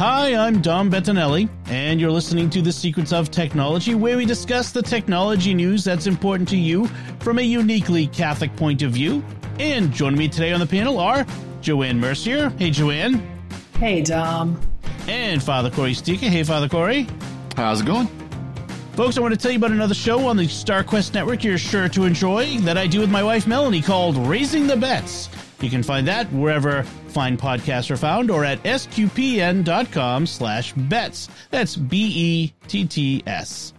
Hi, I'm Dom Bettinelli, and you're listening to The Secrets of Technology, where we discuss the technology news that's important to you from a uniquely Catholic point of view. And joining me today on the panel are Joanne Mercier. Hey, Joanne. Hey, Dom. And Father Cory Sticha. Hey, Father Cory. How's it going? Folks, I want to tell you about another show on the StarQuest Network you're sure to enjoy that I do with my wife Melanie called Raising the Bets. You can find that wherever fine podcasts are found or at sqpn.com slash bets. That's B-E-T-T-S.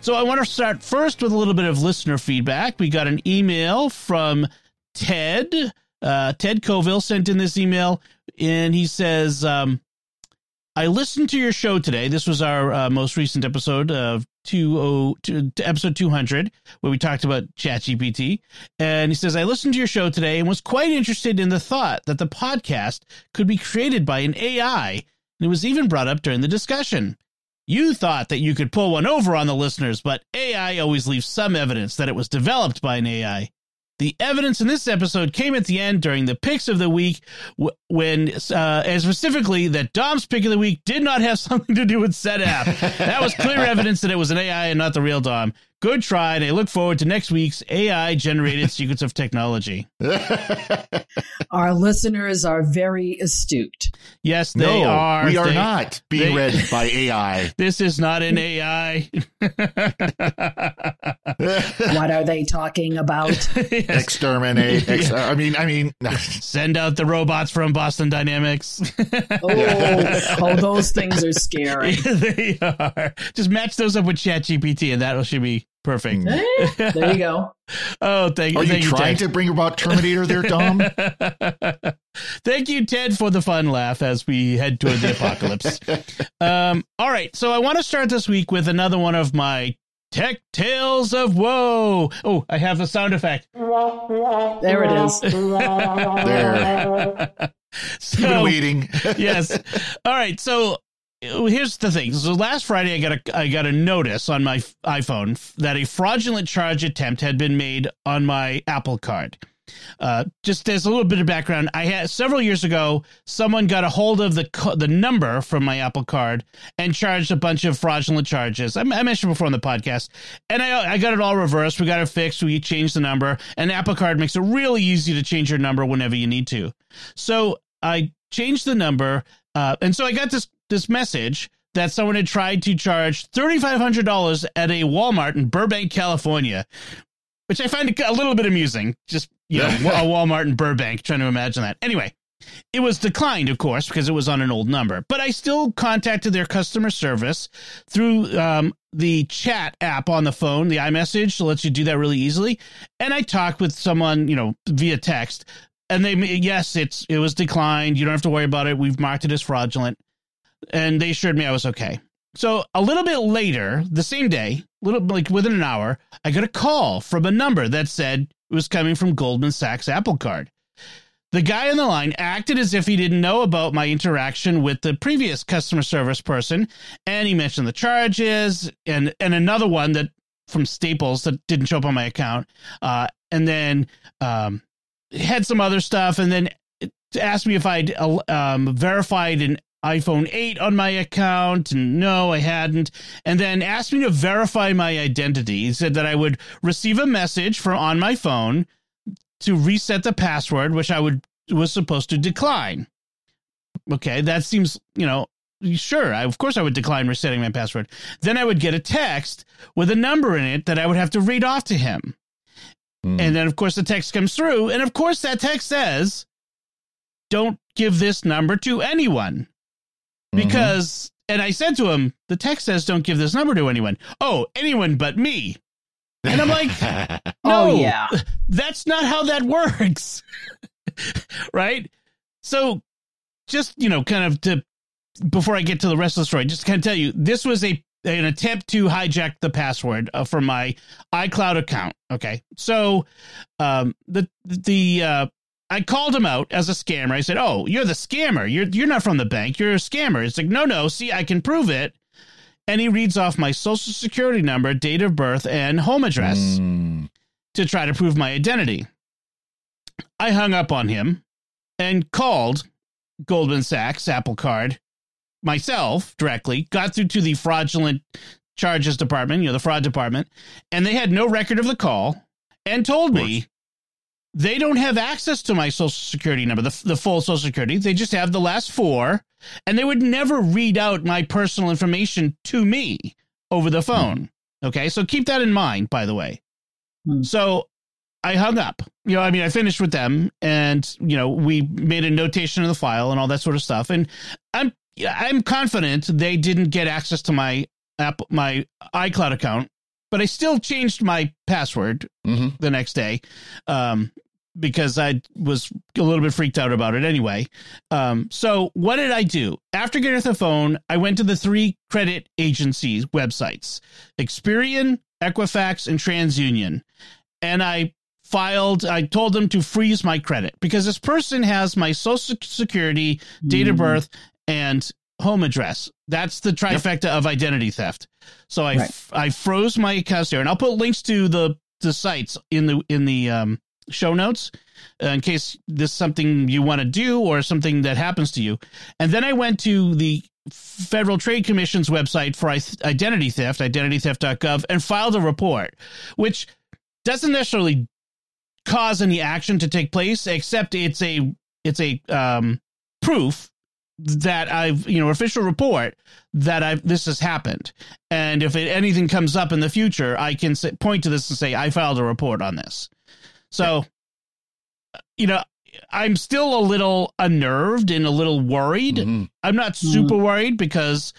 So I want to start first with a little bit of listener feedback. We got an email from Ted. Uh, Ted Coville sent in this email and he says, um, I listened to your show today. This was our uh, most recent episode of Oh, two, episode 200, where we talked about ChatGPT. And he says, I listened to your show today and was quite interested in the thought that the podcast could be created by an AI. And it was even brought up during the discussion. You thought that you could pull one over on the listeners, but AI always leaves some evidence that it was developed by an AI. The evidence in this episode came at the end during the picks of the week, when, uh, and specifically that Dom's pick of the week did not have something to do with SetApp. that was clear evidence that it was an AI and not the real Dom. Good try, and I look forward to next week's AI generated secrets of technology. Our listeners are very astute. Yes, they no, are. We are they, not being they, read by AI. This is not an AI. what are they talking about? yes. Exterminate. Ex- I mean, I mean, send out the robots from Boston Dynamics. oh, oh, those things are scary. they are. Just match those up with ChatGPT, and that should be Perfect. there you go. oh, thank you. Are thank you trying to bring about Terminator there, Dom? thank you, Ted, for the fun laugh as we head toward the apocalypse. um, all right. So I want to start this week with another one of my Tech Tales of Woe. Oh, I have a sound effect. There it is. there. So, waiting. yes. All right. So here's the thing. So last Friday, I got a I got a notice on my iPhone that a fraudulent charge attempt had been made on my Apple Card. Uh, just as a little bit of background, I had several years ago, someone got a hold of the the number from my Apple Card and charged a bunch of fraudulent charges. I, I mentioned before on the podcast, and I I got it all reversed. We got it fixed. We changed the number, and Apple Card makes it really easy to change your number whenever you need to. So I changed the number, uh, and so I got this this message that someone had tried to charge $3,500 at a Walmart in Burbank, California, which I find a little bit amusing. Just, you know, a Walmart in Burbank, trying to imagine that. Anyway, it was declined, of course, because it was on an old number, but I still contacted their customer service through um, the chat app on the phone, the iMessage, lets you do that really easily. And I talked with someone, you know, via text, and they, yes, it's it was declined. You don't have to worry about it. We've marked it as fraudulent and they assured me I was okay. So a little bit later, the same day, little like within an hour, I got a call from a number that said it was coming from Goldman Sachs Apple Card. The guy on the line acted as if he didn't know about my interaction with the previous customer service person, and he mentioned the charges and and another one that from Staples that didn't show up on my account, uh, and then um, had some other stuff, and then asked me if I'd uh, um, verified an iPhone 8 on my account. And no, I hadn't. And then asked me to verify my identity. He said that I would receive a message from on my phone to reset the password, which I would was supposed to decline. Okay, that seems, you know, sure, I, of course I would decline resetting my password. Then I would get a text with a number in it that I would have to read off to him. Mm. And then, of course, the text comes through. And of course, that text says, don't give this number to anyone. Mm-hmm. because mm-hmm. and I said to him, the text says don't give this number to anyone. Oh, anyone but me. And I'm like, no, oh, yeah. that's not how that works. right? So just, you know, kind of to before I get to the rest of the story, just to kind of tell you, this was a an attempt to hijack the password uh, from my iCloud account. Okay, so um, the the uh, I called him out as a scammer. I said, "Oh, you're the scammer. You're you're not from the bank. You're a scammer." It's like, "No, no. See, I can prove it." And he reads off my social security number, date of birth, and home address Mm. to try to prove my identity. I hung up on him and called Goldman Sachs, Apple Card, myself directly, got through to the fraudulent charges department, you know, the fraud department, and they had no record of the call and told me they don't have access to my social security number, the, the full social security. They just have the last four, and they would never read out my personal information to me over the phone. Okay, so keep that in mind, by the way. Hmm. So I hung up. You know, I mean, I finished with them, and you know, we made a notation of the file and all that sort of stuff. And I'm I'm confident they didn't get access to my app, my iCloud account, but I still changed my password hmm the next day um, because I was a little bit freaked out about it anyway. Um, so, what did I do? After getting off the phone, I went to the three credit agencies' websites Experian, Equifax, and TransUnion. And I filed, I told them to freeze my credit because this person has my social security, date of Mm. birth, and home address. That's the trifecta of identity theft. So I Right. I froze my accounts there, and I'll put links to the the sites in the in the um, show notes uh, in case this is something you want to do or something that happens to you. And then I went to the Federal Trade Commission's website for identity theft, identitytheft.gov, and filed a report, which doesn't necessarily cause any action to take place, except it's a it's a um, proof that I've you know official report that I've this has happened, and if it, anything comes up in the future, I can say, point to this and say I filed a report on this. So, you know, I'm still a little unnerved and a little worried. Mhm. I'm not super worried because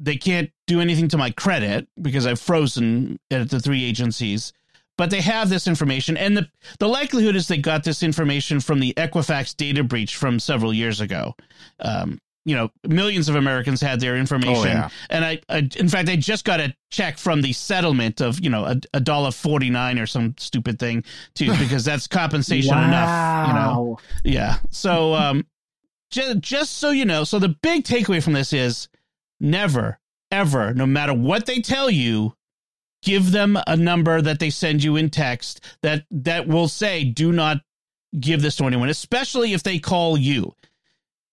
they can't do anything to my credit because I've frozen at the three agencies. But they have this information, and the the likelihood is they got this information from the Equifax data breach from several years ago. Um, you know, millions of Americans had their information, Oh, yeah. and I, I, in fact, I just got a check from the settlement of you know a, a dollar forty nine or some stupid thing too, because that's compensation enough. You know, Wow. yeah. So, um, just, just so you know, so the big takeaway from this is never, ever, no matter what they tell you, give them a number that they send you in text that that will say, "Do not give this to anyone," especially if they call you.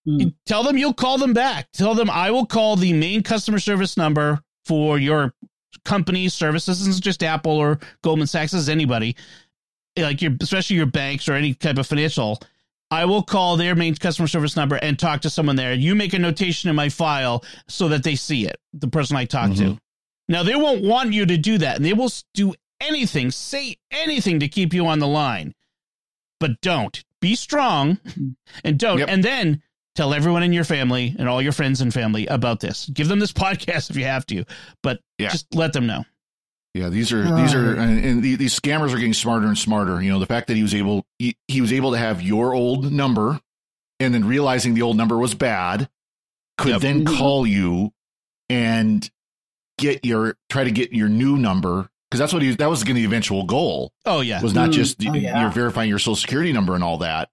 Hmm. Tell them you'll call them back. Tell them I will call the main customer service number for your company services. This is just Apple or Goldman Sachs, this is anybody, like your especially your banks or any type of financial. I will call their main customer service number and talk to someone there. You make a notation in my file so that they see it, the person I talk to. Mhm. Now, they won't want you to do that, and they will do anything, say anything to keep you on the line. But don't. Be strong and don't. Yep. And then tell everyone in your family and all your friends and family about this. Give them this podcast if you have to, but Yeah. just let them know. Yeah, these are these are and, and the- these scammers are getting smarter and smarter. You know, the fact that he was able he, he was able to have your old number and then realizing the old number was bad could Yep. then Mhm. call you and get your try to get your new number because that's what he that was going to the eventual goal Oh, yeah. was not Mm. just Oh, yeah. you're verifying your social security number and all that,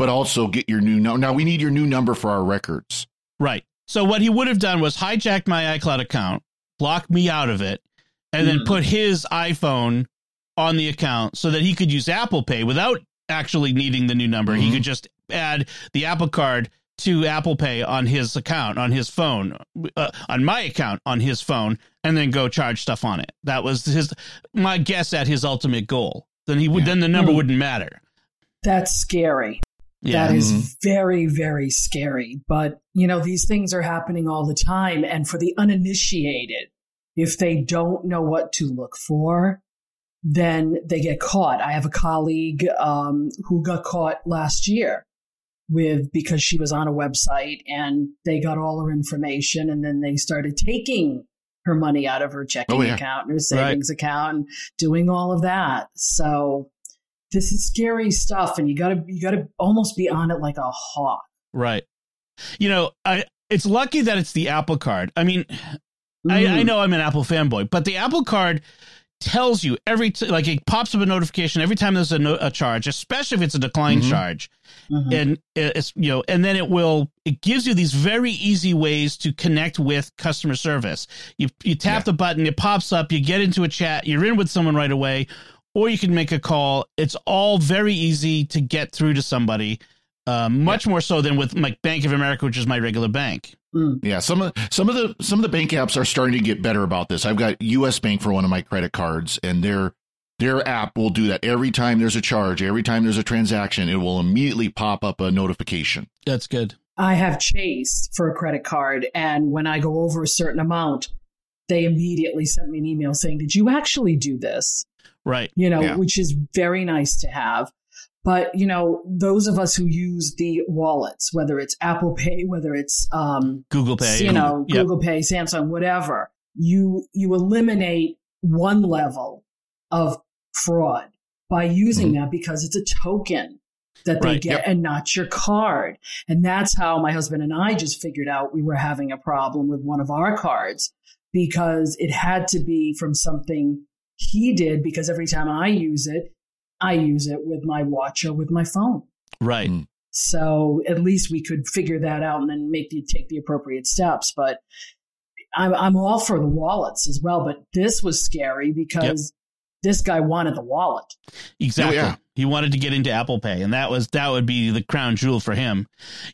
but also get your new number. Now we need your new number for our records. Right. So what he would have done was hijack my iCloud account, block me out of it, and then Hmm. put his iPhone on the account so that he could use Apple Pay without actually needing the new number. He Mhm. could just add the Apple Card to Apple Pay on his account on his phone, uh, on my account on his phone, and then go charge stuff on it. That was his my guess at his ultimate goal. Then he would Yeah. then the number Hmm. wouldn't matter. That's scary. Yeah. That is Mhm. very, very scary. But, you know, these things are happening all the time. And for the uninitiated, if they don't know what to look for, then they get caught. I have a colleague um, who got caught last year with because she was on a website and they got all her information and then they started taking her money out of her checking Oh, yeah. account and her savings account and doing all of that. So this is scary stuff and you gotta you gotta almost be on it like a hawk. Right. You know, I it's lucky that it's the Apple Card. I mean, I, I Mm. know I'm an Apple fanboy, but the Apple Card tells you every t- like it pops up a notification every time there's a, no- a charge, especially if it's a decline Mhm. charge, Mhm. and it's you know, and then it will it gives you these very easy ways to connect with customer service. You you tap Yeah. the button, it pops up, you get into a chat, you're in with someone right away, or you can make a call. It's all very easy to get through to somebody. Uh, much more so than with like Bank of America, which is my regular bank. Mm. Yeah, some of some of the some of the bank apps are starting to get better about this. I've got US Bank for one of my credit cards, and their their app will do that every time there's a charge, every time there's a transaction, it will immediately pop up a notification. That's good. I have Chase for a credit card, and when I go over a certain amount, they immediately sent me an email saying, "Did you actually do this?" Right. You know, Yeah. which is very nice to have. But you know, those of us who use the wallets, whether it's Apple Pay, whether it's um, Google Pay. you know, Yep. Google Pay, Samsung, whatever, you you eliminate one level of fraud by using that because it's a token that they Right, get yep. and not your card. And that's how my husband and I just figured out we were having a problem with one of our cards because it had to be from something he did because every time I use it, I use it with my watch or with my phone. Right. Mm. So at least we could figure that out and then make the take the appropriate steps. But I'm I'm all for the wallets as well. But this was scary because this guy wanted the wallet. Exactly. Oh, yeah. He wanted to get into Apple Pay, and that was that would be the crown jewel for him.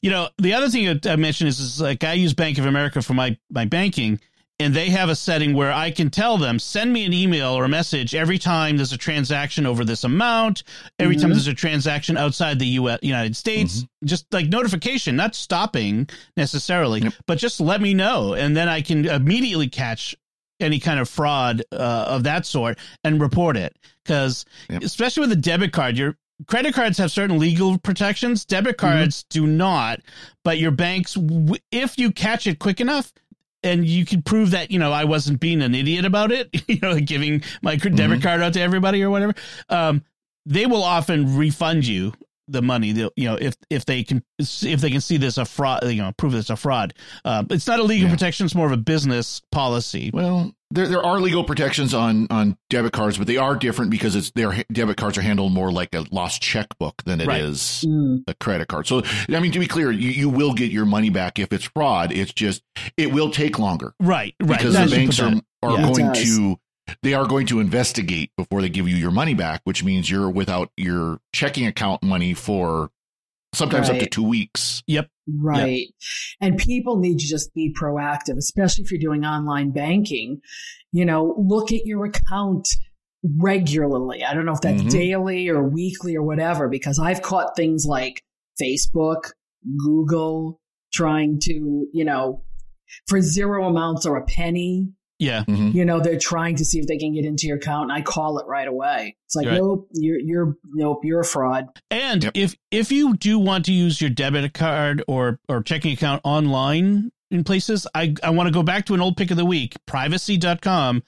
You know, the other thing that I mentioned is, is like I use Bank of America for my my banking, and they have a setting where I can tell them send me an email or a message every time there's a transaction over this amount, every time Mhm. there's a transaction outside the U.S. United States, just like notification, not stopping necessarily, Yep. but just let me know, and then I can immediately catch any kind of fraud uh, of that sort and report it because Yep. especially with a debit card your credit cards have certain legal protections debit cards do not but your banks if you catch it quick enough and you can prove that you know I wasn't being an idiot about it, you know, giving my debit card out to everybody or whatever. Um, they will often refund you the money. They'll, you know, if if they can if they can see this a fraud, you know, prove this a fraud. Uh, it's not a legal Yeah. protection; it's more of a business policy. Well, there there are legal protections on on debit cards, but they are different because it's their debit cards are handled more like a lost checkbook than it is Right. Mm. a credit card. So, I mean, to be clear, you, you will get your money back if it's fraud. It's just it will take longer Right, right. because As the banks are are Yeah. Going to they are going to investigate before they give you your money back, which means you're without your checking account money for sometimes up to two weeks. Yep. Right. And people need to just be proactive, especially if you're doing online banking. You know, look at your account regularly. I don't know if that's Mhm. daily or weekly or whatever, because I've caught things like Facebook, Google trying to, you know, for zero amounts or a penny, Yeah, Mhm. you know, they're trying to see if they can get into your account and I call it right away. It's like, Right. nope, you're, you're, nope, you're a fraud. and Yep. if if you do want to use your debit card or or checking account online in places, I I want to go back to an old pick of the week. Privacy.com.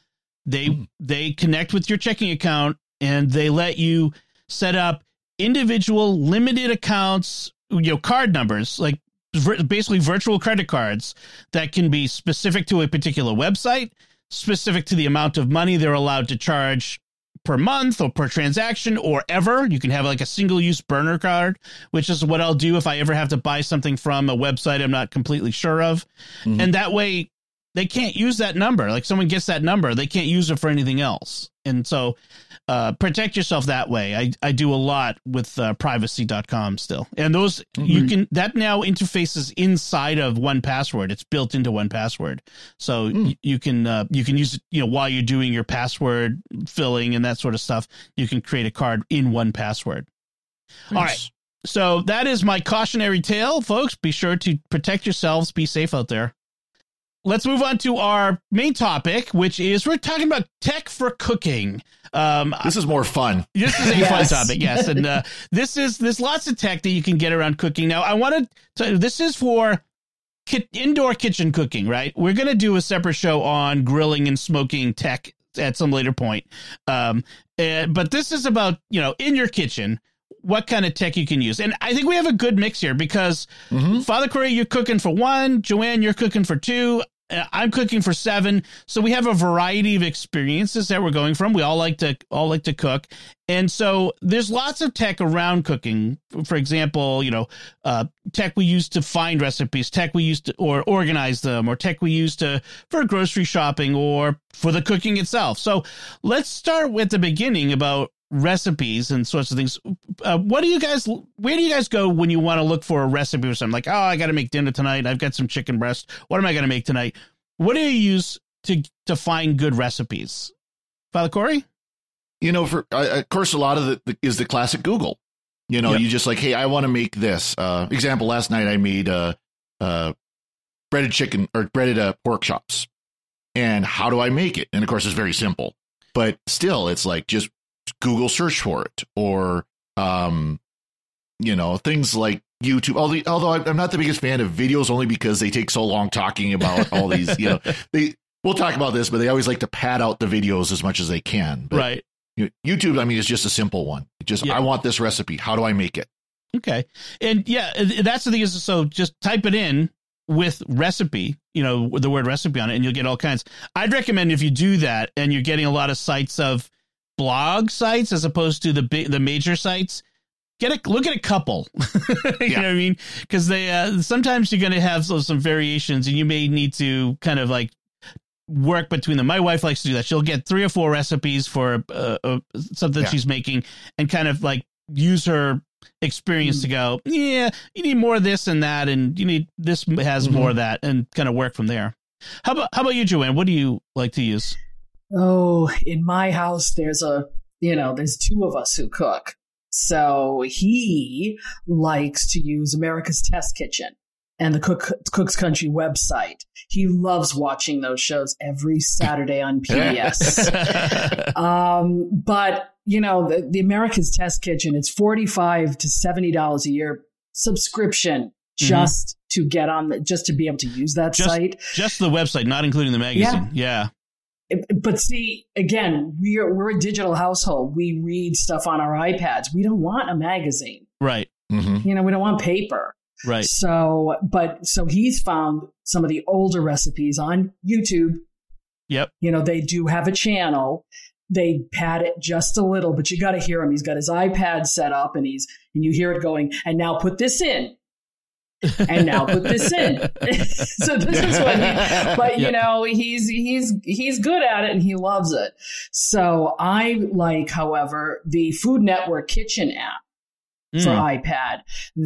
They Hmm. they connect with your checking account and they let you set up individual limited accounts, you know, card numbers like vir- basically virtual credit cards that can be specific to a particular website, specific to the amount of money they're allowed to charge per month or per transaction or ever. You can have like a single use burner card, which is what I'll do if I ever have to buy something from a website I'm not completely sure of. Mhm. And that way they can't use that number. Like someone gets that number, they can't use it for anything else. And so uh, protect yourself that way. I, I do a lot with uh, privacy.com still. And those you Mhm. can that now interfaces inside of 1Password. It's built into 1Password. So Mm. y- you can uh, you can use it, you know while you're doing your password filling and that sort of stuff, you can create a card in 1Password. All right. So that is my cautionary tale, folks. Be sure to protect yourselves. Be safe out there. Let's move on to our main topic, which is we're talking about tech for cooking. Um, This is more fun. this is a Yes. fun topic, yes, and uh, this is there's lots of tech that you can get around cooking. Now, I wanted to. This is for ki- indoor kitchen cooking, right? We're gonna do a separate show on grilling and smoking tech at some later point. Um, uh, but this is about you know in your kitchen. What kind of tech you can use. And I think we have a good mix here because Mhm. Father Cory, you're cooking for one, Joanne, you're cooking for two. uh, I'm cooking for seven, so we have a variety of experiences that we're going from. We all like to all like to cook, and so there's lots of tech around cooking. For example, you know, uh, tech we use to find recipes, tech we use to or organize them, or tech we use to for grocery shopping or for the cooking itself. So let's start with the beginning about recipes and sorts of things. Uh, what do you guys? Where do you guys go when you want to look for a recipe or something? Like, oh, I got to make dinner tonight. I've got some chicken breast. What am I going to make tonight? What do you use to to find good recipes? Father Cory? you know, for uh, of course, a lot of the, the is the classic Google. You know, Yep. you just like, hey, I want to make this. Uh, example: last night I made uh, uh, breaded chicken or breaded uh, pork chops, and how do I make it? And of course, it's very simple, but still, it's like just Google search for it, or um, you know, things like YouTube. Although, although I'm not the biggest fan of videos, only because they take so long talking about all these. You know, they we'll talk about this, but they always like to pad out the videos as much as they can. But right. you- YouTube, I mean, is just a simple one. Just Yeah. I want this recipe. How do I make it? Okay. And yeah, that's the thing is so just type it in with recipe, you know, the word recipe on it, and you'll get all kinds. I'd recommend if you do that and you're getting a lot of sites of blog sites as opposed to the big the major sites. Get a look at a couple. you Yeah. know what I mean? Because they uh, sometimes you're going to have some, some variations, and you may need to kind of like work between them. My wife likes to do that. She'll get three or four recipes for uh, uh, something Yeah. she's making, and kind of like use her experience to go, yeah, you need more of this and that, and you need this has more of that, and kind of work from there. How about how about you, Joanne? What do you like to use? Oh, in my house, there's a, you know, there's two of us who cook. So he likes to use America's Test Kitchen and the Cook, Cook's Country website. He loves watching those shows every Saturday on PBS. um, but you know, the, the America's Test Kitchen, it's 45 to $70 a year subscription just to get on the, just to be able to use that Just- site. Just the website, not including the magazine. Yeah. But see again we're we're a digital household. We read stuff on our ipads. We don't want a magazine. Right. hmm you know we don't want paper. Right. so but so he's found some of the older recipes on youtube. Yep. you know they do have a channel. They pad it just a little but you got to hear him. He's got his ipad set up and he's and you hear it going and now put this in and now put this in. So this is what he but you know he's he's he's good at it and he loves it. So i like however the food network kitchen app for Mm. ipad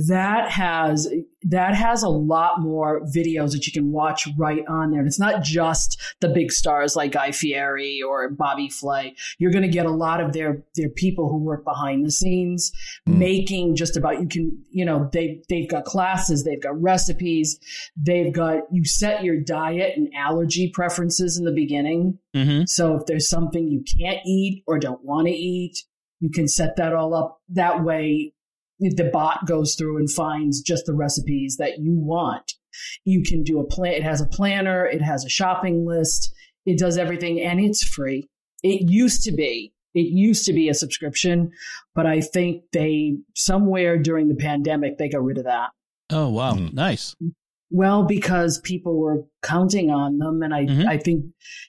that has that has a lot more videos that you can watch right on there and it's not just the big stars like guy fieri or bobby flay you're going to get a lot of their their people who work behind the scenes Mm. making just about you can you know they they've got classes they've got recipes they've got you set your diet and allergy preferences in the beginning Mhm. so if there's something you can't eat or don't want to eat you can set that all up that way the bot goes through and finds just the recipes that you want you can do a plan it has a planner it has a shopping list it does everything and it's free it used to be it used to be a subscription but i think they somewhere during the pandemic they got rid of that Oh wow, Mhm. nice. well because people were counting on them and i Mhm. i think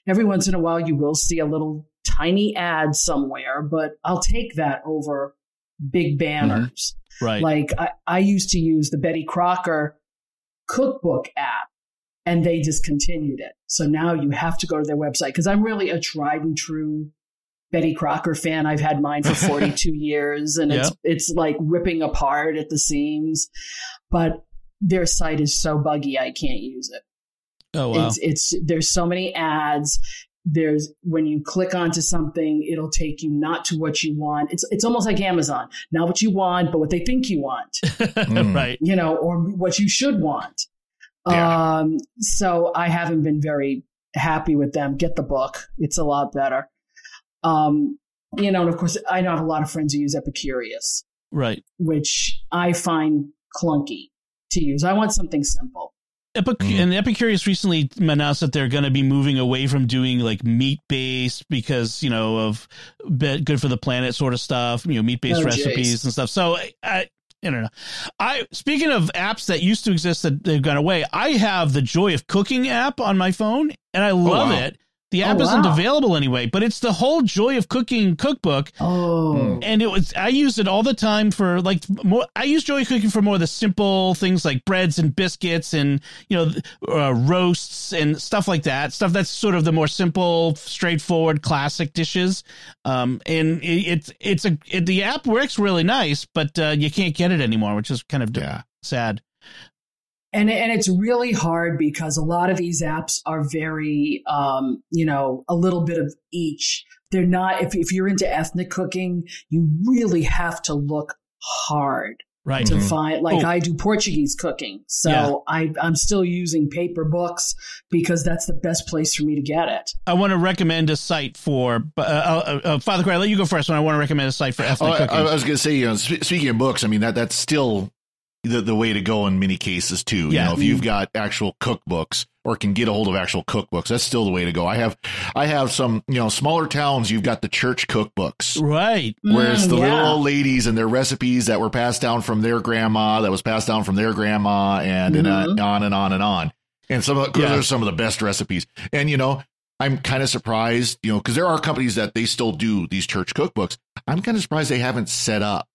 every once in a while you will see a little tiny ad somewhere but i'll take that over big mm-hmm. banners Right. like I, I used to use the Betty Crocker cookbook app and they discontinued it. So now you have to go to their website because I'm really a tried and true Betty Crocker fan. I've had mine for 42 years and it's it's like ripping apart at the seams. But their site is so buggy I can't use it. oh wow. It's it's there's so many ads. There's when you click onto something, it'll take you not to what you want. It's it's almost like Amazon. Not what you want, but what they think you want, Mm. right. you know, or what you should want. Yeah. Um, so I haven't been very happy with them. Get the book. It's a lot better. Um, you know, and of course I know I have a lot of friends who use Epicurious, Right. which I find clunky to use. I want something simple. Epic- Mhm. and Epicurious recently announced that they're going to be moving away from doing like meat based because you know of be- good for the planet sort of stuff, you know, meat based Oh, recipes jeez. and stuff. So I, I, I don't know. I speaking of apps that used to exist that they've gone away. I have the Joy of Cooking app on my phone, and I love wow. it. The app Oh, isn't wow. available anyway, but it's the whole Joy of Cooking cookbook Oh, and it was I use it all the time for like more. I use Joy of Cooking for more of the simple things like breads and biscuits and you know uh, roasts and stuff like that. Stuff that's sort of the more simple, straightforward, classic dishes. Um, and it, it's it's a it, the app works really nice, but uh, you can't get it anymore, which is kind of d- Yeah. sad. And and it's really hard because a lot of these apps are very, um, you know, a little bit of each. They're not. If if you're into ethnic cooking, you really have to look hard Right. to Mhm. find like Oh. I do Portuguese cooking. So Yeah. I I'm still using paper books because that's the best place for me to get it. I want to recommend a site for uh, uh, uh, Father Cry. I'll let you go first. When I want to recommend a site for Oh, ethnic I, cooking. I was going to say, you know, sp- speaking of books, I mean that that's still the the way to go in many cases too. Yeah. You know, if you've got actual cookbooks or can get a hold of actual cookbooks, that's still the way to go. I have I have some, you know, smaller towns. You've got the church cookbooks. right. Where it's Mm, the little old ladies and their recipes that were passed down from their grandma, that was passed down from their grandma, and, and Mhm. uh, on and on and on. And some of the, Yeah. those are some of the best recipes. And you know, I'm kind of surprised, you know, because there are companies that they still do these church cookbooks. I'm kind of surprised they haven't set up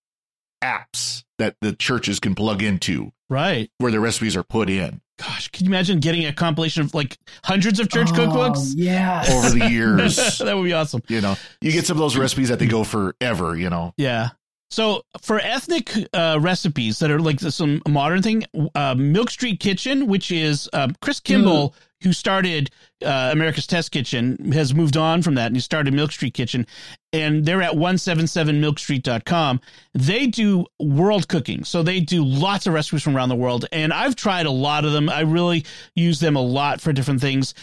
apps that the churches can plug into Right. where the recipes are put in Gosh, can you imagine getting a compilation of like hundreds of church Oh, cookbooks? Yeah. over the years. that would be awesome. you know, you get some of those recipes that they go forever. You know, Yeah. So for ethnic uh, recipes that are like some modern thing, uh, Milk Street Kitchen, which is um, Chris Kimball, who started uh, America's Test Kitchen, has moved on from that and he started Milk Street Kitchen. And they're at 177milkstreet.com. They do world cooking. So they do lots of recipes from around the world. And I've tried a lot of them. I really use them a lot for different things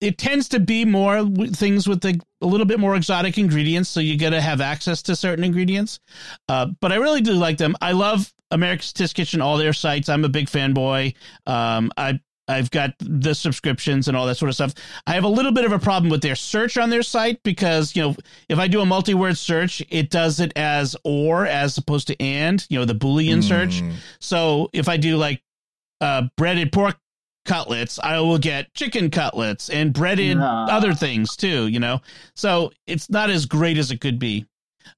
it tends to be more things with the, a little bit more exotic ingredients, so you got to have access to certain ingredients. Uh, but I really do like them. I love America's Test Kitchen, all their sites. I'm a big fanboy. Um, I I've got the subscriptions and all that sort of stuff. I have a little bit of a problem with their search on their site because you know if I do a multi-word search, it does it as or as opposed to and. You know the Boolean search. Mm. So if I do like uh, breaded pork cutlets, I will get chicken cutlets and breaded Nah. other things too, you know? So it's not as great as it could be.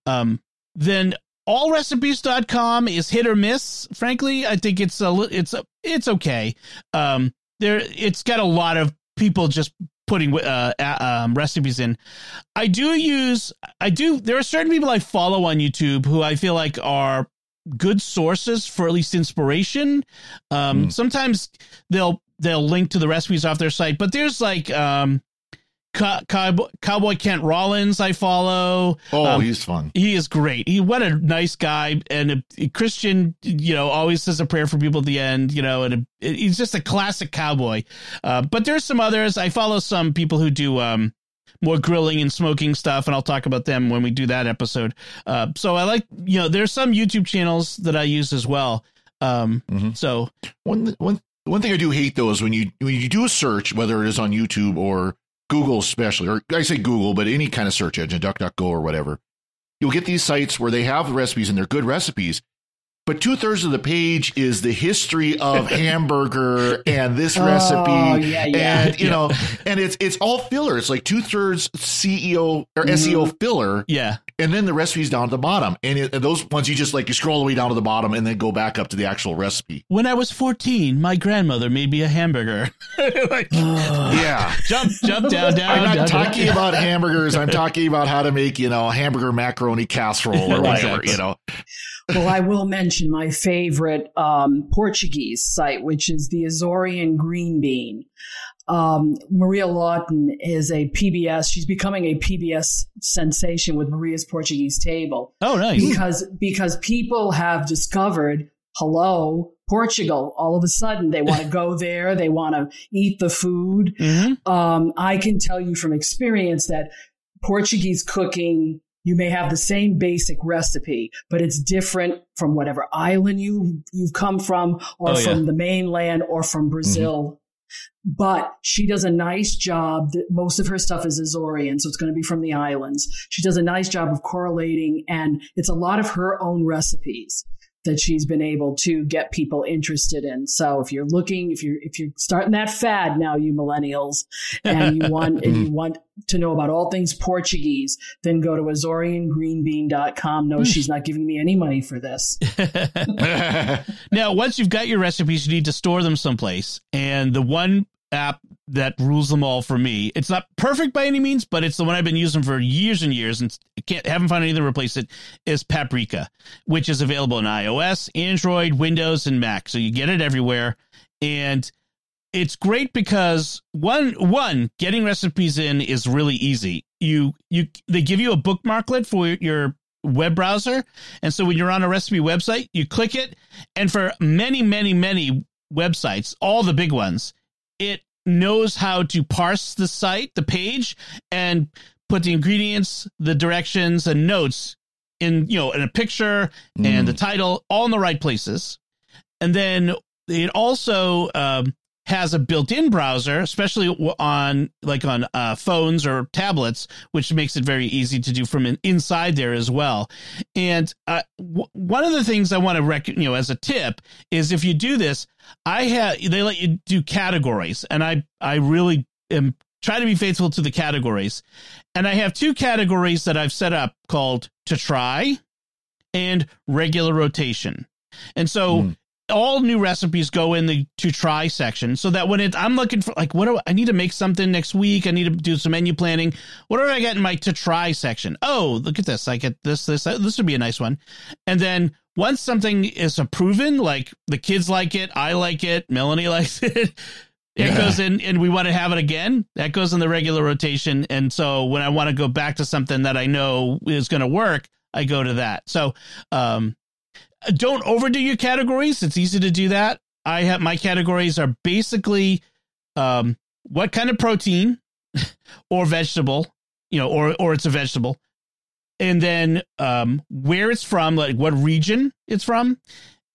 Um, then allrecipes.com is hit or miss. Frankly, I think it's a, li- it's, a, it's okay. Um, there, it's got a lot of people just putting uh, um, recipes in. I do use, I do, there are certain people I follow on YouTube who I feel like are good sources for at least inspiration. Um, Mm. Sometimes they'll they'll link to the recipes off their site, but there's like um, Cow- Cowboy, Cowboy Kent Rollins I follow. Oh, Um, he's fun. He is great. He what a nice guy and a, a Christian. You know, always says a prayer for people at the end. You know, and a, he's just a classic cowboy. Uh, but there's some others. I follow some people who do um, more grilling and smoking stuff, and I'll talk about them when we do that episode. Uh, so I like you know there's some YouTube channels that I use as well. Um, Mhm. So One one one thing I do hate though is when you when you do a search, whether it is on YouTube or Google, especially, or I say Google, but any kind of search engine, DuckDuckGo or whatever, you'll get these sites where they have the recipes and they're good recipes. But two thirds of the page is the history of hamburger and this Oh, recipe, yeah, yeah. and you know, and it's it's all filler. It's like two thirds CEO or Mhm. SEO filler, yeah, and then the recipes down to the bottom. And, it, and those ones you just like you scroll all the way down to the bottom and then go back up to the actual recipe. when I was 14, my grandmother made me a hamburger. like. Yeah. jump, jump down, down. I'm not down. talking about hamburgers. I'm talking about how to make, you know, hamburger macaroni casserole or whatever, you know. Well, I will mention my favorite um, Portuguese site, which is the Azorean Green Bean. Um, Maria Lawton is a PBS. She's becoming a PBS sensation with Maria's Portuguese Table Oh, nice. because because people have discovered hello Portugal. All of a sudden, they want to go there. They want to eat the food. hmm Um, I can tell you from experience that Portuguese cooking, you may have the same basic recipe, but it's different from whatever island you you've come from, or Oh, yeah. from the mainland, or from mm-hmm. Brazil. but she does a nice job. That most of her stuff is Azorean, so it's going to be from the islands. She does a nice job of correlating, and it's a lot of her own recipes that she's been able to get people interested in. So if you're looking, if you're if you're starting that fad now, you millennials, and you want and you mm-hmm. want to know about all things Portuguese, then go to azoreangreenbean.com. No, hmm. she's not giving me any money for this. now, once you've got your recipes, you need to store them someplace. And the one app that rules them all for me. It's not perfect by any means, but it's the one I've been using for years and years and can't haven't found anything to replace it is Paprika, which is available in iOS, Android, Windows, and Mac. So you get it everywhere. And it's great because one one getting recipes in is really easy. You you they give you a bookmarklet for your web browser, and so when you're on a recipe website, you click it, and for many many many websites, all the big ones, it knows how to parse the site, the page, and put the ingredients, the directions, and notes in you know in a picture mm. and the title all in the right places. And then it also um, has a built-in browser, especially on like on uh, phones or tablets, which makes it very easy to do from inside there as well. And uh, w- one of the things I want to rec- you know as a tip is if you do this, I have they let you do categories, and I I really am trying to be faithful to the categories, and I have two categories that I've set up called to try and regular rotation. And so mm all new recipes go in the to try section so that when it I'm looking for like what do I need to make something next week. I need to do some menu planning. What do I get in my to try section? Oh look at this. I get this this this would be a nice one. And then once something is proven like the kids like it I like it Melanie likes it it yeah. goes in and we want to have it again. That goes in the regular rotation. And so when I want to go back to something that I know is going to work I go to that. So um don't overdo your categories. It's easy to do that. I have my categories are basically um, what kind of protein or vegetable, you know, or or it's a vegetable, and then um, where it's from, like what region it's from,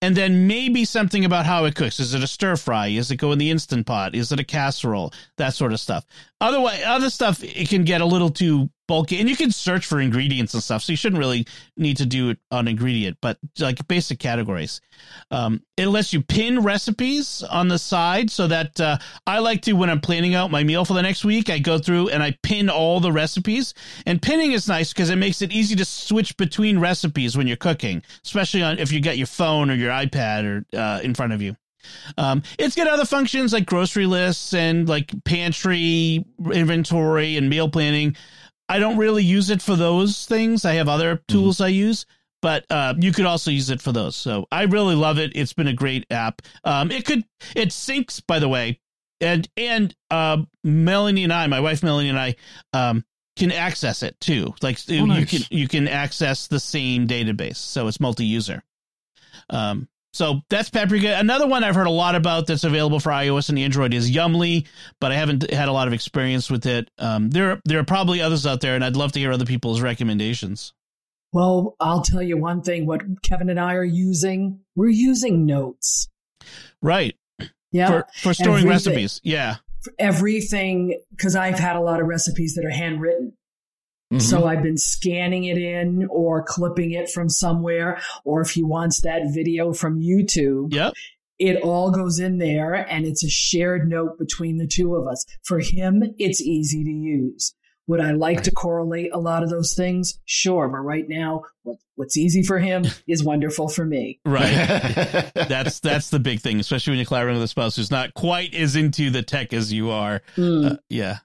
and then maybe something about how it cooks. Is it a stir fry? Is it go in the instant pot? Is it a casserole? That sort of stuff. Otherwise, other stuff it can get a little too bulky and you can search for ingredients and stuff so you shouldn't really need to do it on ingredient but like basic categories. Um, it lets you pin recipes on the side so that uh, i like to when i'm planning out my meal for the next week i go through and i pin all the recipes and pinning is nice because it makes it easy to switch between recipes when you're cooking especially on if you got your phone or your ipad or uh, in front of you. Um, it's got other functions like grocery lists and like pantry inventory and meal planning I don't really use it for those things. I have other mm-hmm. tools mm-hmm. I use, but uh, you could also use it for those. So I really love it. It's been a great app. Um, it could it syncs by the way, and and uh, Melanie and I, my wife Melanie and I, um, can access it too. Like oh, you nice. can you can access the same database, so it's multi-user. Um, so that's Paprika. Another one I've heard a lot about that's available for iOS and Android is Yummly, but I haven't had a lot of experience with it. Um, there, there are probably others out there, and I'd love to hear other people's recommendations. Well, I'll tell you one thing. What Kevin and I are using, we're using Notes. Right. Yeah. For, for storing everything, recipes. Yeah. everything, because I've had a lot of recipes that are handwritten. Mm-hmm. So I've been scanning it in or clipping it from somewhere, or if he wants that video from YouTube. Yep. It all goes in there and it's a shared note between the two of us. For him, it's easy to use. Would I like to correlate a lot of those things? Sure, but right now, what, what's easy for him is wonderful for me. Right. that's that's the big thing, especially when you're collaborating with a spouse who's not quite as into the tech as you are. Mm. Uh, yeah.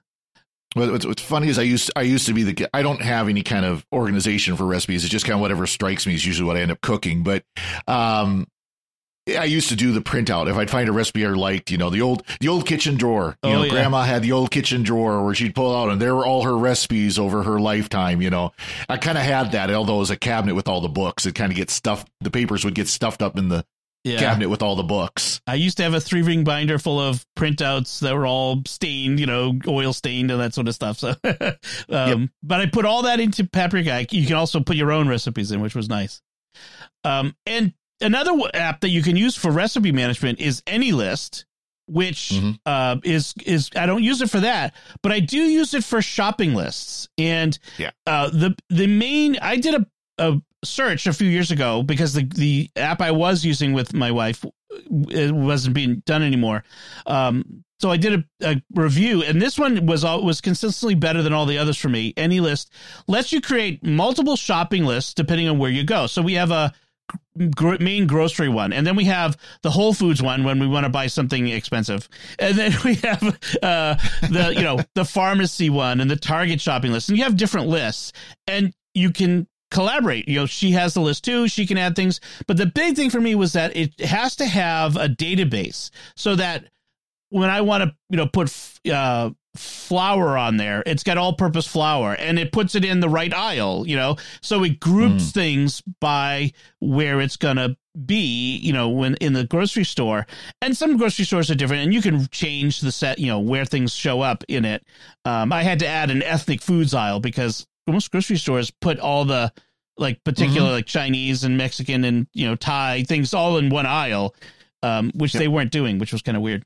What's, what's funny is I used I used to be the I don't have any kind of organization for recipes. It's just kind of whatever strikes me is usually what I end up cooking. But um, I used to do the printout. If I'd find a recipe I liked, you know, the old the old kitchen drawer. You oh, know, yeah. grandma had the old kitchen drawer where she'd pull out and there were all her recipes over her lifetime, you know. I kind of had that, although it was a cabinet with all the books. It kind of gets stuffed the papers would get stuffed up in the yeah. cabinet with all the books. I used to have a three ring binder full of printouts that were all stained, you know, oil stained and that sort of stuff. So, um, yep. but I put all that into Paprika. You can also put your own recipes in, which was nice. Um, and another app that you can use for recipe management is AnyList, which Mhm. uh, is is I don't use it for that, but I do use it for shopping lists. And Yeah. uh, the the main I did a, a search a few years ago because the the app I was using with my wife it wasn't being done anymore. Um, so I did a, a review, and this one was all, was consistently better than all the others for me. AnyList lets you create multiple shopping lists depending on where you go. So we have a main grocery one, and then we have the Whole Foods one when we want to buy something expensive, and then we have uh, the you know the pharmacy one and the Target shopping list, and you have different lists, and you can collaborate. You know, she has the list too; she can add things. But the big thing for me was that it has to have a database so that when I want to you know put uh, flour on there, it's got all-purpose flour, and it puts it in the right aisle. You know, so it groups things by where it's gonna be. You know, when in the grocery store, and some grocery stores are different, and you can change the set. You know, where things show up in it. Um, I had to add an ethnic foods aisle because most grocery stores put all the like particular like Chinese and Mexican and you know Thai things all in one aisle, um, which Yep. they weren't doing, which was kind of weird.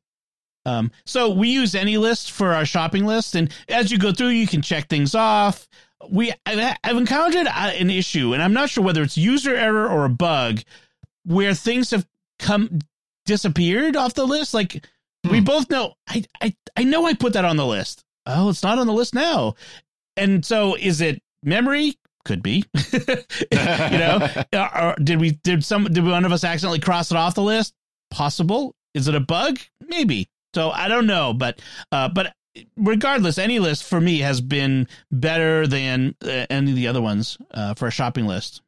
Um, so we use AnyList for our shopping list, and as you go through, you can check things off. We I've I've encountered uh, an issue, and I'm not sure whether it's user error or a bug, where things have come disappeared off the list. Like we Hmm. both know, I I I know I put that on the list. Oh, it's not on the list now. And so, is it memory? Could be. you know, or, or did we did some did one of us accidentally cross it off the list? Possible. Is it a bug? Maybe. So I don't know, but uh, but regardless, AnyList for me has been better than uh, any of the other ones uh, for a shopping list.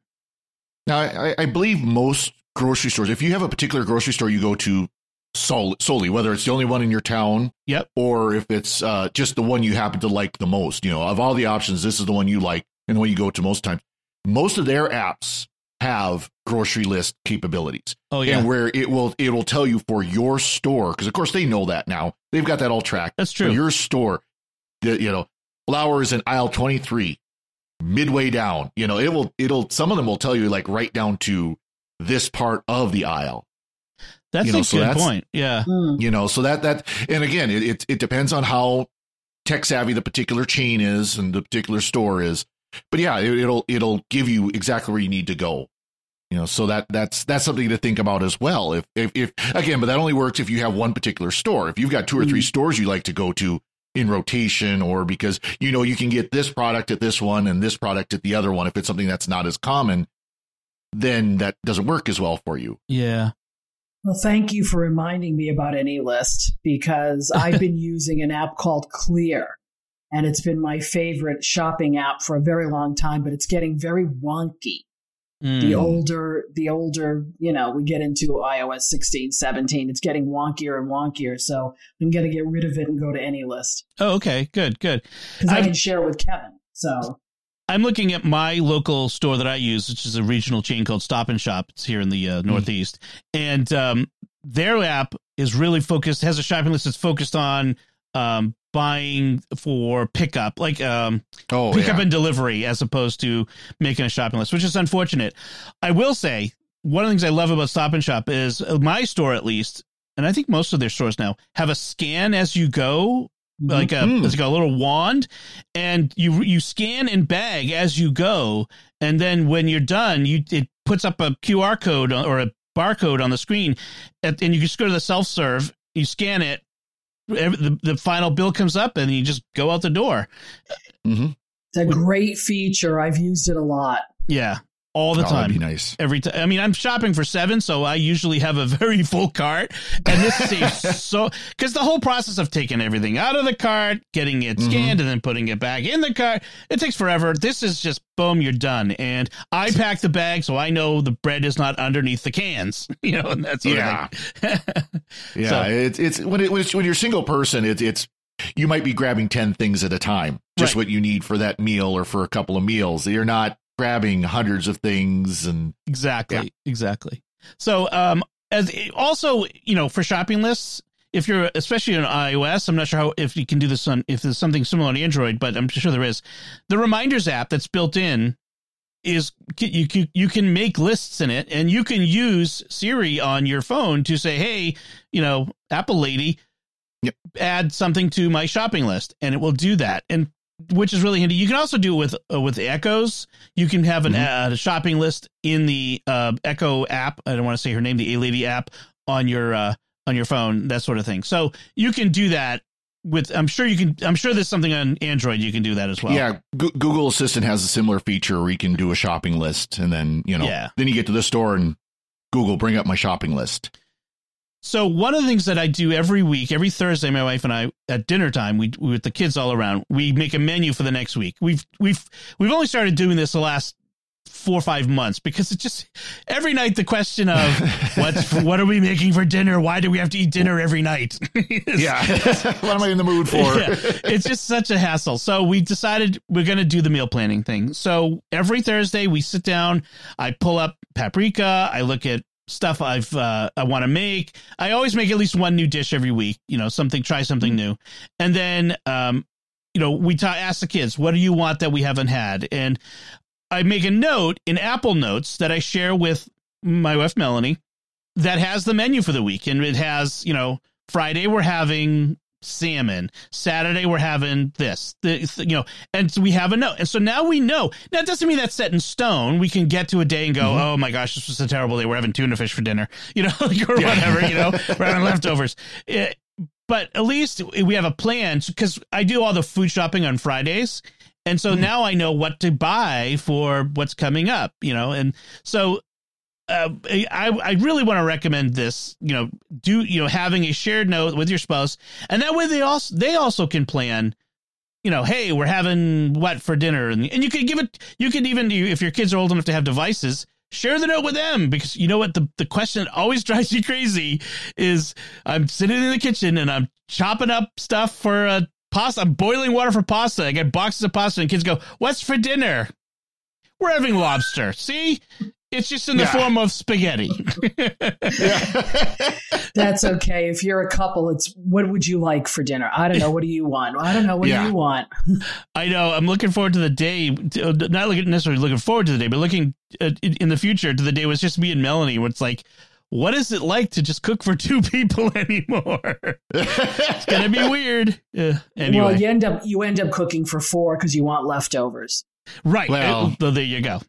Now, I, I believe most grocery stores, if you have a particular grocery store you go to sol- solely, whether it's the only one in your town, Yep. or if it's uh, just the one you happen to like the most, you know, of all the options, this is the one you like and the one you go to most times. Most of their apps have grocery list capabilities, Oh yeah, and where it will it will tell you for your store because of course they know that now they've got that all tracked. that's For true. your store, the, you know, flowers in aisle 23, midway down, you know, it will, it'll, some of them will tell you like right down to this part of the aisle, That's you know, a so good that's- point. Yeah. Hmm. you know, so that, that, and again, it, it, it depends on how tech savvy the particular chain is and the particular store is. But yeah, it, it'll, it'll give you exactly where you need to go. You know, so that that's that's something to think about as well. If if, if again, but that only works if you have one particular store. If you've got two or three stores you like to go to in rotation, or because you know you can get this product at this one and this product at the other one. If it's something that's not as common, then that doesn't work as well for you. Yeah. Well, thank you for reminding me about AnyList because I've been using an app called Clear, and it's been my favorite shopping app for a very long time. But it's getting very wonky. Mm. The older, the older, you know, we get into iOS 16, 17, it's getting wonkier and wonkier. So I'm going to get rid of it and go to AnyList Oh, okay. Good. Good. because I can share with Kevin. So I'm looking at my local store that I use, which is a regional chain called Stop and Shop. It's here in the uh, Northeast, and um, their app is really focused. Has a shopping list that's focused on um, buying for pickup, like um, Oh, pickup yeah. and delivery, as opposed to making a shopping list, which is unfortunate. I will say one of the things I love about Stop and Shop is uh, my store, at least, and I think most of their stores now have a scan as you go like a Mhm. it's like a little wand and you you scan and bag as you go and then when you're done you it puts up a QR code or a barcode on the screen and, and you just go to the self serve you scan it every, the, the final bill comes up and you just go out the door Mhm. it's a great feature. I've used it a lot. yeah all the Oh, time be nice. every time. I mean, I'm shopping for seven, so I usually have a very full cart, and this saves so because the whole process of taking everything out of the cart, getting it Mhm. scanned, and then putting it back in the cart, it takes forever. This is just boom, you're done. And I pack the bag, so I know the bread is not underneath the cans, you know, and that's Yeah. yeah. Yeah, So- it's it's when it when, it's, when you're a single person, it's it's you might be grabbing ten things at a time, just Right. what you need for that meal or for a couple of meals. You're not grabbing hundreds of things, and Exactly. Yeah. Exactly. So, um, as also, you know, for shopping lists, if you're especially on iOS, I'm not sure how if you can do this on if there's something similar on Android, but I'm sure there is. The reminders app that's built in is you can you can make lists in it, and you can use Siri on your phone to say, "Hey, you know, Apple lady, Yep. add something to my shopping list, and it will do that. And which is really handy. You can also do it with uh, with Echoes. You can have an Mhm. uh, a shopping list in the uh, Echo app. I don't want to say her name, the A Lady app on your uh, on your phone, that sort of thing. So you can do that with. I'm sure you can. I'm sure there's something on Android you can do that as well. yeah, Go- Google Assistant has a similar feature where you can do a shopping list, and then you know, Yeah. then you get to the store and Google bring up my shopping list. So one of the things that I do every week, every Thursday, my wife and I at dinner time, we with the kids all around, we make a menu for the next week. We've we've we've only started doing this the last four or five months because it's just every night the question of what's what are we making for dinner? Why do we have to eat dinner every night? Yeah, what am I in the mood for? yeah, it's just such a hassle. So we decided we're going to do the meal planning thing. So every Thursday we sit down, I pull up paprika, I look at stuff I've uh, I want to make. I always make at least one new dish every week. You know, something try something Mm-hmm. new, and then um, you know we ta- ask the kids, what do you want that we haven't had, and I make a note in Apple Notes that I share with my wife Melanie that has the menu for the week, and it has you know Friday we're having salmon. Saturday we're having this, the, you know, and so we have a note. And so now we know. Now it doesn't mean that's set in stone. We can get to a day and go, Mhm. oh my gosh, this was a terrible day. We're having tuna fish for dinner, you know, or whatever, you know, we're having leftovers. Eh, but at least we have a plan because I do all the food shopping on Fridays. And so Mhm. now I know what to buy for what's coming up, you know, and so uh, I I really want to recommend this. You know, do you know having a shared note with your spouse, and that way they also they also can plan. You know, hey, we're having what for dinner, and and you could give it. You could even if your kids are old enough to have devices, share the note with them because you know what the the question that always drives you crazy is I'm sitting in the kitchen and I'm chopping up stuff for a pasta. I'm boiling water for pasta. I get boxes of pasta, and kids go, "What's for dinner?" We're having lobster. See, it's just in the Yeah. form of spaghetti. That's okay. If you're a couple, it's what would you like for dinner? I don't know. What do you want? I don't know. What Yeah. do you want? I know. I'm looking forward to the day. Not looking necessarily looking forward to the day, but looking uh, in in the future to the day. It was just me and Melanie. Where it's like, what is it like to just cook for two people anymore? it's gonna be weird. Uh, anyway, Well, you end up you end up cooking for four because you want leftovers. right. Well- Uh, there you go.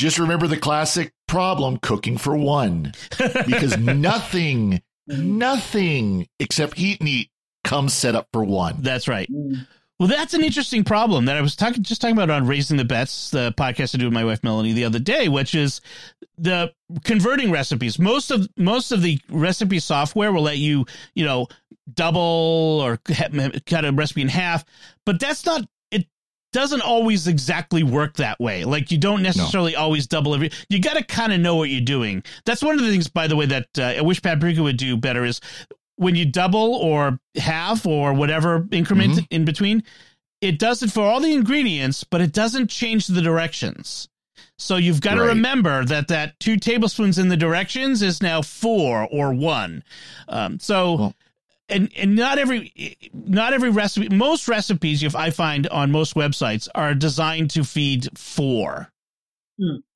Just remember the classic problem cooking for one because nothing, nothing except heat and eat comes set up for one. That's right. Mm. Well, that's an interesting problem that I was talking just talking about on Raising the Bets, the podcast I do with my wife Melanie the other day, which is the converting recipes. Most of most of the recipe software will let you, you know, double or cut a recipe in half, but that's not it doesn't always exactly work that way. Like you don't necessarily always double every. You got to kind of know what you're doing. That's one of the things, by the way, that uh, I wish Paprika would do better is when you double or half or whatever increment Mhm. in between, it does it for all the ingredients, but it doesn't change the directions. So you've got to Right. remember that that two tablespoons in the directions is now four or one. Um, so. Well- and and not every not every recipe most recipes if I find on most websites are designed to feed four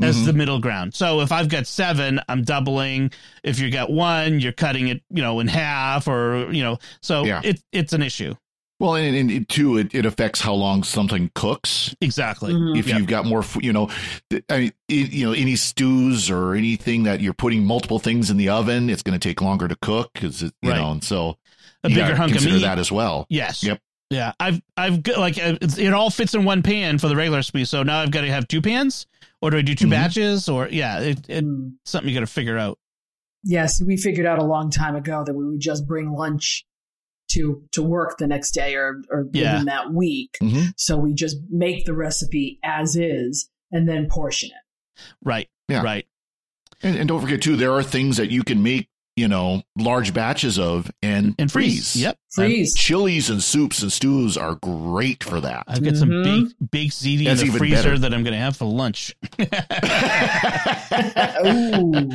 as Mhm. the middle ground. So if I've got seven, I'm doubling. If you got one, you're cutting it, you know, in half or, you know, so Yeah. it, it's an issue. Well, and, and it, too, it, it affects how long something cooks. Exactly. Mhm. If Yep. you've got more, you know, I mean, it, you know, any stews or anything that you're putting multiple things in the oven, it's going to take longer to cook because, you Right. know, and so A you bigger hunk of meat. that as well. Yes. Yep. Yeah. I've, I've got like, uh, it all fits in one pan for the regular recipe. So now I've got to have two pans or do I do 2 Mhm. batches or yeah, it, it, Mm. something you got to figure out. Yes, we figured out a long time ago that we would just bring lunch to to work the next day or or Yeah. within that week. Mhm. So we just make the recipe as is and then portion it. Right. Yeah. Right. And, and don't forget too, there are things that you can make, you know, large batches of and, And freeze. Yep. Freeze. Chilies and soups and stews are great for that. I've got some Mhm. big, big ziti That's in the freezer better. that I'm going to have for lunch.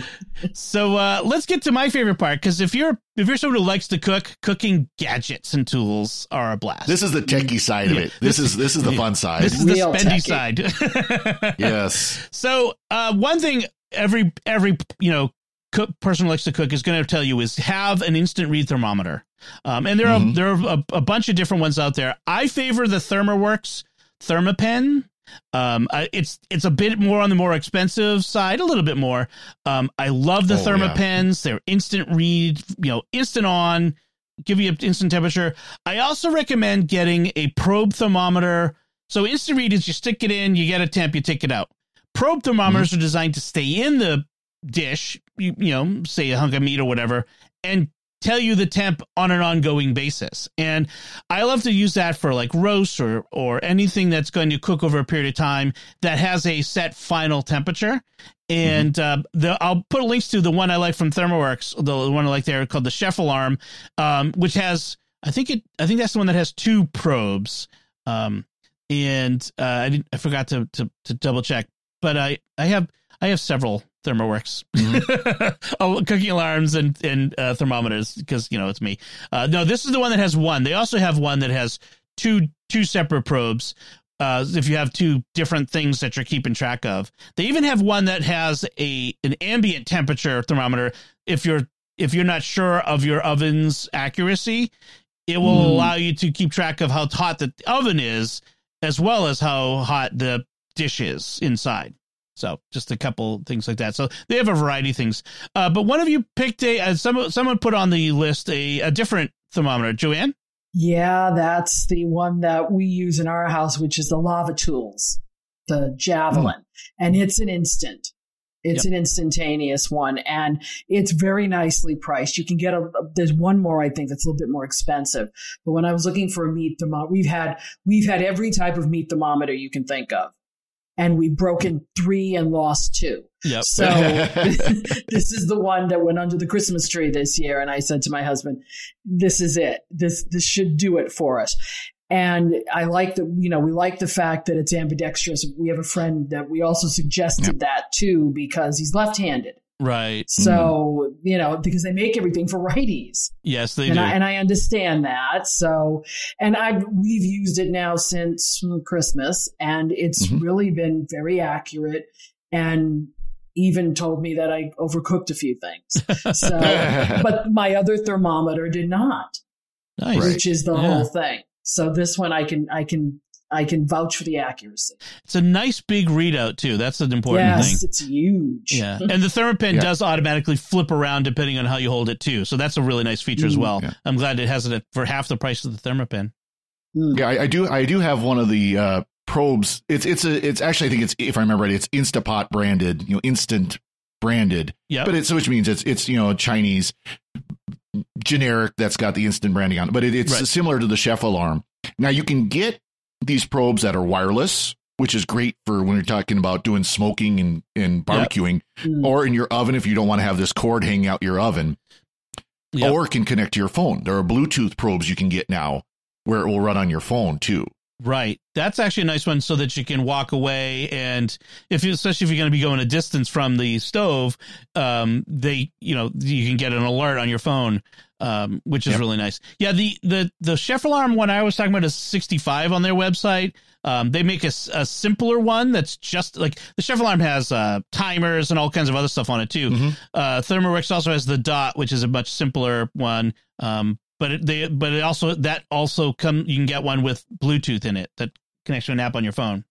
So uh, let's get to my favorite part because if you're if you're someone who likes to cook, cooking gadgets and tools are a blast. this is the techie side of it. This is this is the fun side. this is the spendy techie. side. yes. So uh, one thing every every you know cook, person who likes to cook is going to tell you is have an instant read thermometer. Um, and there Mhm. are there are a, a bunch of different ones out there. I favor the ThermoWorks ThermaPen. Um, I, it's it's a bit more on the more expensive side, a little bit more. Um, I love the Oh, yeah. ThermaPens. They're instant read, you know, instant on, give you an instant temperature. I also recommend getting a probe thermometer. So instant read is you stick it in, you get a temp, you take it out. Probe thermometers are designed to stay in the dish, you, you know, say a hunk of meat or whatever, and tell you the temp on an ongoing basis. And I love to use that for like roast or or anything that's going to cook over a period of time that has a set final temperature. And uh, the I'll put links to the one I like from ThermoWorks, the one I like there called the Chef Alarm, um, which has I think it I think that's the one that has two probes. Um, and uh, I didn't I forgot to, to to double check, but I I have I have several ThermoWorks oh, cooking alarms and and uh, thermometers because you know it's me. Uh, no, this is the one that has one. They also have one that has two two separate probes. Uh, if you have two different things that you're keeping track of, they even have one that has a an ambient temperature thermometer. If you're if you're not sure of your oven's accuracy, it will Mm. allow you to keep track of how hot the oven is, as well as how hot the dish is inside. So just a couple things like that. So they have a variety of things. Uh, but one of you picked a uh, some someone put on the list a, a different thermometer. Joanne. Yeah, that's the one that we use in our house, which is the Lavatools, the Javelin. And it's an instant. It's an instantaneous one and it's very nicely priced. You can get a, there's one more, I think, that's a little bit more expensive. But when I was looking for a meat thermometer, we've had, we've had every type of meat thermometer you can think of. And we've broken three and lost two. Yep. So this is the one that went under the Christmas tree this year. And I said to my husband, this is it. This, this should do it for us. And I like the, you know, we like the fact that it's ambidextrous. We have a friend that we also suggested that too because he's left-handed. Right. So, you know, because they make everything for righties. Yes, they and do. I, and I understand that. So, and I've, we've used it now since Christmas and it's Mhm. really been very accurate and even told me that I overcooked a few things. So, but my other thermometer did not, nice. Which is the Yeah. whole thing. So this one I can, I can, I can vouch for the accuracy. It's a nice big readout too. That's an important yes, thing. it's huge. Yeah, and the ThermaPen Yeah. does automatically flip around depending on how you hold it too. So that's a really nice feature as Mm. well. Yeah. I'm glad it has it for half the price of the ThermaPen. Mm. Yeah, I, I do. I do have one of the uh, probes. It's it's a it's actually I think it's if I remember right, it's Instapot branded. You know, instant branded. Yeah, But it's so which means it's it's you know Chinese generic that's got the instant branding on it. But it, it's Right. similar to the chef alarm. Now you can get these probes that are wireless, which is great for when you're talking about doing smoking and and barbecuing, Mm. or in your oven if you don't want to have this cord hanging out your oven Yep. or it can connect to your phone. There are Bluetooth probes you can get now where it will run on your phone too. Right. That's actually a nice one so that you can walk away and if you, especially if you're going to be going a distance from the stove, um, they, you know, you can get an alert on your phone, um, which is Yep. really nice. Yeah. The, the, the chef alarm one I was talking about is 65 on their website. Um, they make a, a simpler one that's just like the chef alarm has, uh, timers and all kinds of other stuff on it too. Mhm. Uh, ThermoWorks also has the dot, which is a much simpler one. Um, but it, they, but it also that also come you can get one with Bluetooth in it that connects to an app on your phone.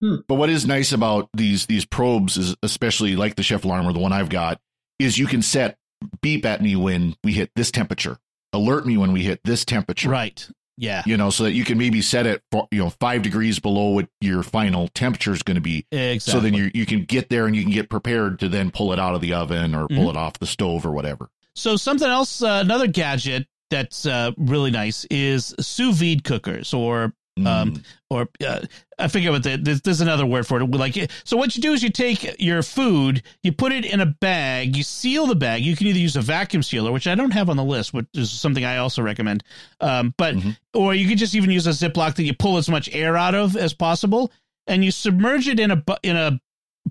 But what is nice about these these probes is especially like the chef alarm or the one I've got is you can set beep at me when we hit this temperature, alert me when we hit this temperature. Right. Yeah. You know, so that you can maybe set it for, you know five degrees below what your final temperature is going to be. Exactly. So then you you can get there and you can get prepared to then pull it out of the oven or pull Mhm. it off the stove or whatever. So something else, uh, another gadget that's uh, really nice is sous vide cookers or Um, Mm. or uh, I forget what the, there's, there's another word for it. Like, so what you do is you take your food, you put it in a bag, you seal the bag. You can either use a vacuum sealer, which I don't have on the list, which is something I also recommend. Um, but Mhm. or you could just even use a Ziploc that you pull as much air out of as possible, and you submerge it in a bu- in a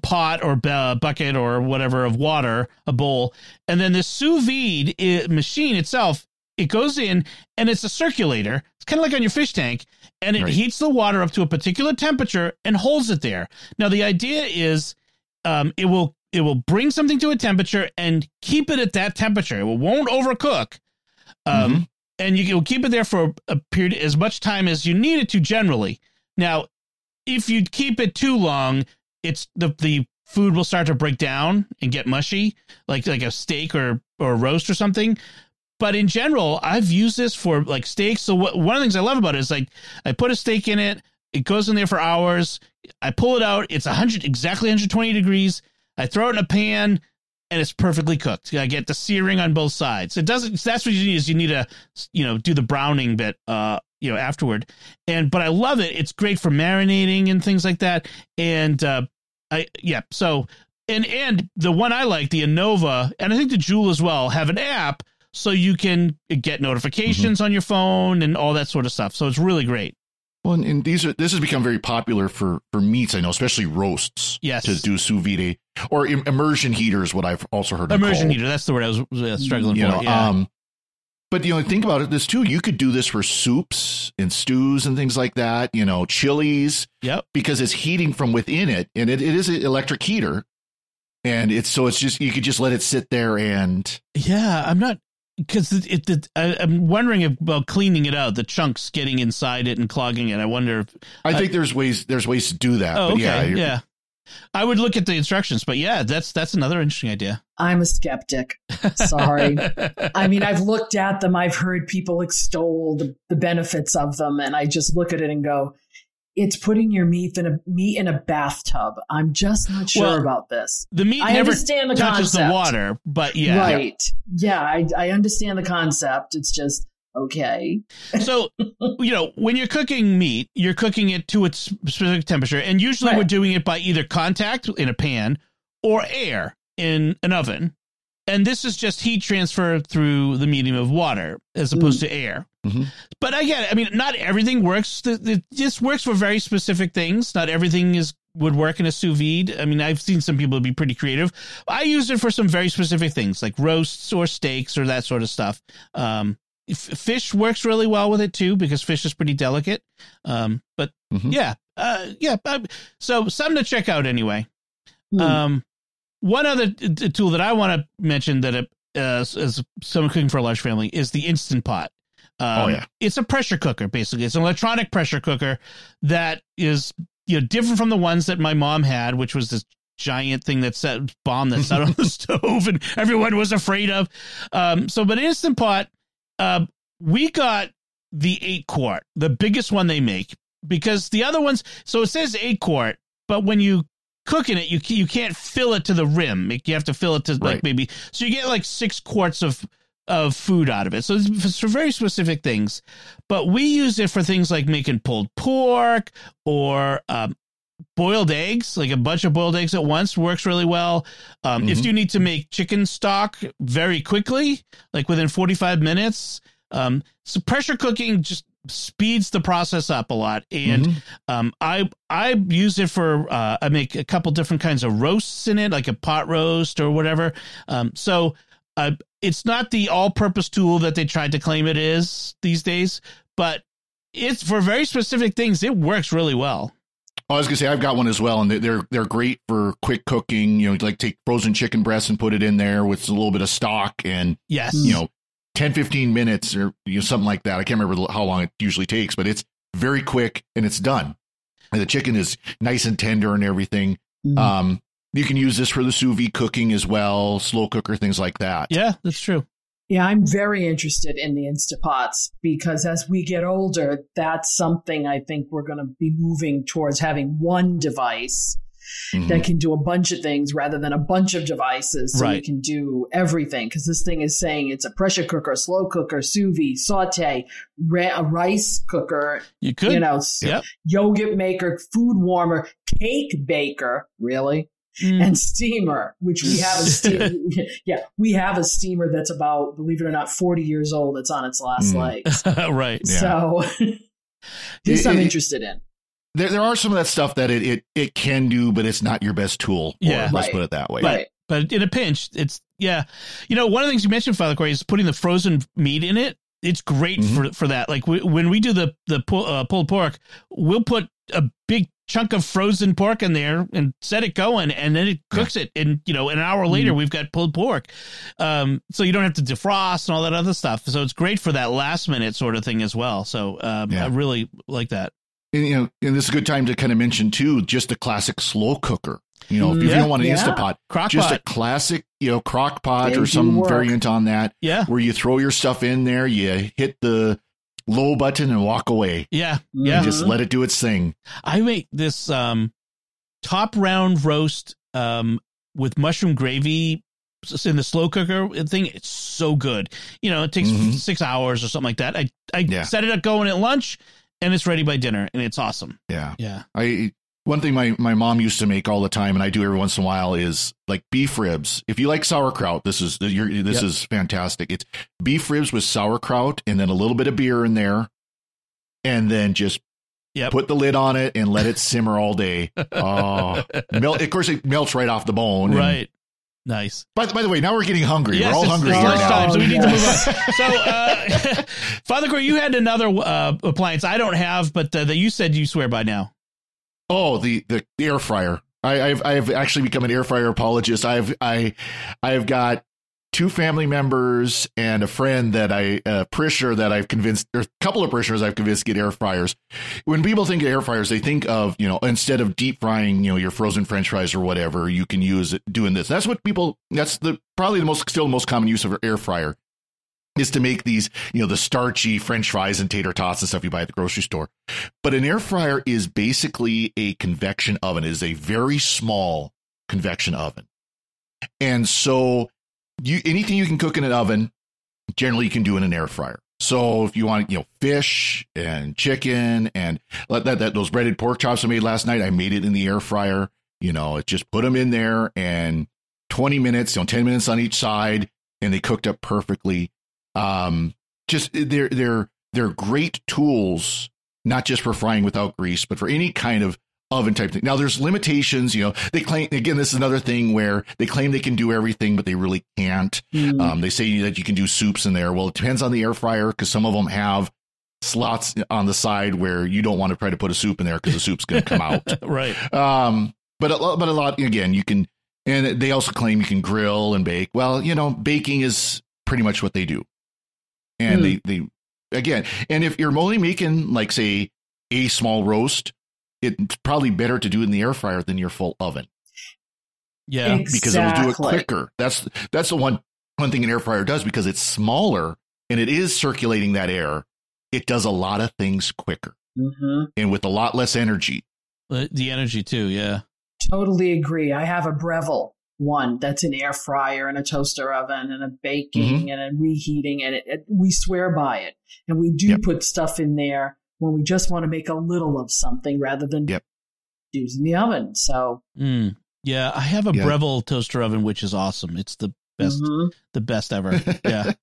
pot or bu- bucket or whatever of water, a bowl, and then the sous vide machine itself. It goes in and it's a circulator. It's kind of like on your fish tank, and it Right. heats the water up to a particular temperature and holds it there. Now the idea is, um, it will it will bring something to a temperature and keep it at that temperature. It won't overcook. Um, and you can keep it there for a period as much time as you need it to generally. Now, if you keep it too long, it's the the food will start to break down and get mushy, like like a steak or or a roast or something. But in general, I've used this for like steaks. So what, one of the things I love about it is like I put a steak in it, it goes in there for hours. I pull it out. It's 100 exactly 120 degrees. I throw it in a pan and it's perfectly cooked. I get the searing on both sides. It doesn't. That's what you need. Is you need to, you know, do the browning bit, uh, you know, afterward. And but I love it. It's great for marinating and things like that. And uh, I yeah. So and and the one I like, the Anova, and I think the Joule as well, have an app so you can get notifications mm-hmm. on your phone and all that sort of stuff. So it's really great. Well, and, and, these are this has become very popular for for meats. I know, especially roasts. Yes, to do sous vide or Im- immersion heater is what I've also heard. Immersion heater. That's the word I was uh, struggling you for. Know, yeah. Um, but you know, think about it. This too. You could do this for soups and stews and things like that. You know, chilies. Yep. Because it's heating from within it, and it, it is an electric heater, and it's so it's just you could just let it sit there and. Yeah, I'm not because it, it, I, am wondering about cleaning it out, the chunks getting inside it and clogging it. I wonder if I think there's ways there's ways to do that. Oh, okay, yeah, yeah. I would look at the instructions, but yeah, that's that's another interesting idea. I'm a skeptic. Sorry. I mean, I've looked at them. I've heard people extol the, the benefits of them, and I just look at it and go, it's putting your meat in a meat in a bathtub. I'm just not sure well, about this. The meat I never understand the touches concept. the water, but yeah, right. Yeah, I, I understand the concept. It's just okay. so, you know, when you're cooking meat, you're cooking it to its specific temperature, and usually right. we're doing it by either contact in a pan or air in an oven. And this is just heat transfer through the medium of water as opposed mm. to air. Mm-hmm. But again, I mean, not everything works. This works for very specific things. Not everything is would work in a sous vide. I mean, I've seen some people be pretty creative. I use it for some very specific things, like roasts or steaks or that sort of stuff. Um, f- fish works really well with it too because fish is pretty delicate. Um, but mm-hmm. yeah, uh, yeah. So something to check out anyway. Mm. Um, one other t- tool that I want to mention that uh, as someone cooking for a large family is the instant pot. Um, oh yeah, it's a pressure cooker basically. It's an electronic pressure cooker that is you know different from the ones that my mom had, which was this giant thing that set bomb that sat on the stove and everyone was afraid of. Um, so, but instant pot, uh, we got the eight quart, the biggest one they make, because the other ones. So it says eight quart, but when you cooking it, you you can't fill it to the rim. You have to fill it to like right. maybe so you get like six quarts of of food out of it. So it's for very specific things. But we use it for things like making pulled pork or um, boiled eggs, like a bunch of boiled eggs at once works really well. Um, mm-hmm. If you need to make chicken stock very quickly, like within 45 minutes, um, so pressure cooking just speeds the process up a lot and mm-hmm. um, i i use it for uh, i make a couple different kinds of roasts in it like a pot roast or whatever um, so uh, it's not the all-purpose tool that they tried to claim it is these days, but it's for very specific things. It works really well. Oh, I was gonna say I've got one as well, and they're they're great for quick cooking. You know, like take frozen chicken breasts and put it in there with a little bit of stock, and yes, you know, 10, 15 minutes or you know something like that. I can't remember how long it usually takes, but it's very quick and it's done. And the chicken is nice and tender and everything. Mm. Um, you can use this for the sous vide cooking as well, slow cooker, things like that. Yeah, that's true. Yeah, I'm very interested in the Instapots because as we get older, that's something I think we're going to be moving towards having one device mm-hmm. that can do a bunch of things rather than a bunch of devices so right. you can do everything. Because this thing is saying it's a pressure cooker, slow cooker, sous vide, saute, ra- a rice cooker. You could, you know, yep. yogurt maker, food warmer, cake baker. Really? mm. and steamer, which we have a steamer. yeah, we have a steamer that's about, believe it or not, 40 years old. It's on its last mm. legs. right. Yeah. So this it, I'm interested in. There, there are some of that stuff that it, it, it can do, but it's not your best tool. Yeah. Let's right. put it that way. Right. But in a pinch, it's, yeah. You know, one of the things you mentioned, Father Cory, is putting the frozen meat in it it's great Mhm. for for that. Like we, when we do the the pull, uh, pulled pork, we'll put a big chunk of frozen pork in there and set it going, and then it cooks it. And you know, an hour later, we've got pulled pork. Um, so you don't have to defrost and all that other stuff. So it's great for that last minute sort of thing as well. So um, Yeah. I really like that. And, you know, and this is a good time to kind of mention too, just a classic slow cooker. You know, if you don't want an yeah. Instapot, Crock just a classic, you know, crock pot They or some work. variant on that yeah, where you throw your stuff in there, you hit the low button and walk away. yeah, Mm-hmm. yeah. Just let it do its thing. I make this um, top round roast um, with mushroom gravy in the slow cooker thing. It's so good. You know, it takes Mhm. six hours or something like that. I I Yeah. set it up going at lunch, and it's ready by dinner, and it's awesome. Yeah. Yeah. I one thing my, my mom used to make all the time, and I do every once in a while, is like beef ribs. If you like sauerkraut, this is you're, this Yep. is fantastic. It's beef ribs with sauerkraut, and then a little bit of beer in there, and then just Yep. put the lid on it and let it simmer all day. Oh, melt, of course, it melts right off the bone. and- right. Nice. by, by the way, now we're getting hungry. Yes, we're all hungry it's here now. so we need to move on. So, uh, Father Cory, you had another uh, appliance I don't have, but uh, that you said you swear by now. Oh, the, the the air fryer. I, I've I've actually become an air fryer apologist. I've I I've got two family members and a friend that I a parishioner that I've convinced or a couple of parishioners I've convinced get air fryers. When people think of air fryers, they think of, you know, instead of deep frying, you know, your frozen french fries or whatever, you can use it doing this. That's what people that's the probably the most still the most common use of an air fryer is to make these, you know, the starchy french fries and tater tots and stuff you buy at the grocery store. But an air fryer is basically a convection oven. It is a very small convection oven. And so you anything you can cook in an oven, generally you can do in an air fryer. So if you want, you know, fish and chicken and let that, that those breaded pork chops I made last night, I made it in the air fryer. You know, it just put them in there and 20 minutes, you know, 10 minutes on each side, and they cooked up perfectly. Um, just they're they're they're great tools, not just for frying without grease, but for any kind of oven type thing. Now there's limitations, you know. They claim again, this is another thing where they claim they can do everything, but they really can't. Mm. Um, they say that you can do soups in there. Well, it depends on the air fryer because some of them have slots on the side where you don't want to try to put a soup in there because the soup's going to come out. right. Um, but a lot, but a lot again, you can, and they also claim you can grill and bake. Well, you know, baking is pretty much what they do, and Hmm. they they again, and if you're only making like say a small roast, it's probably better to do it in the air fryer than your full oven Yeah. because it'll do it quicker. That's that's the one one thing an air fryer does because it's smaller and it is circulating that air. It does a lot of things quicker hmm and with a lot less energy. The the energy too. Yeah. Totally agree. I have a Breville one that's an air fryer and a toaster oven and a baking Mm-hmm. and a reheating, and it, it, we swear by it. And we do Yep. put stuff in there when we just want to make a little of something rather than Yep. using the oven. So Mm. Yeah. I have a Yeah. Breville toaster oven, which is awesome. It's the best, mhm. the best ever. Yeah.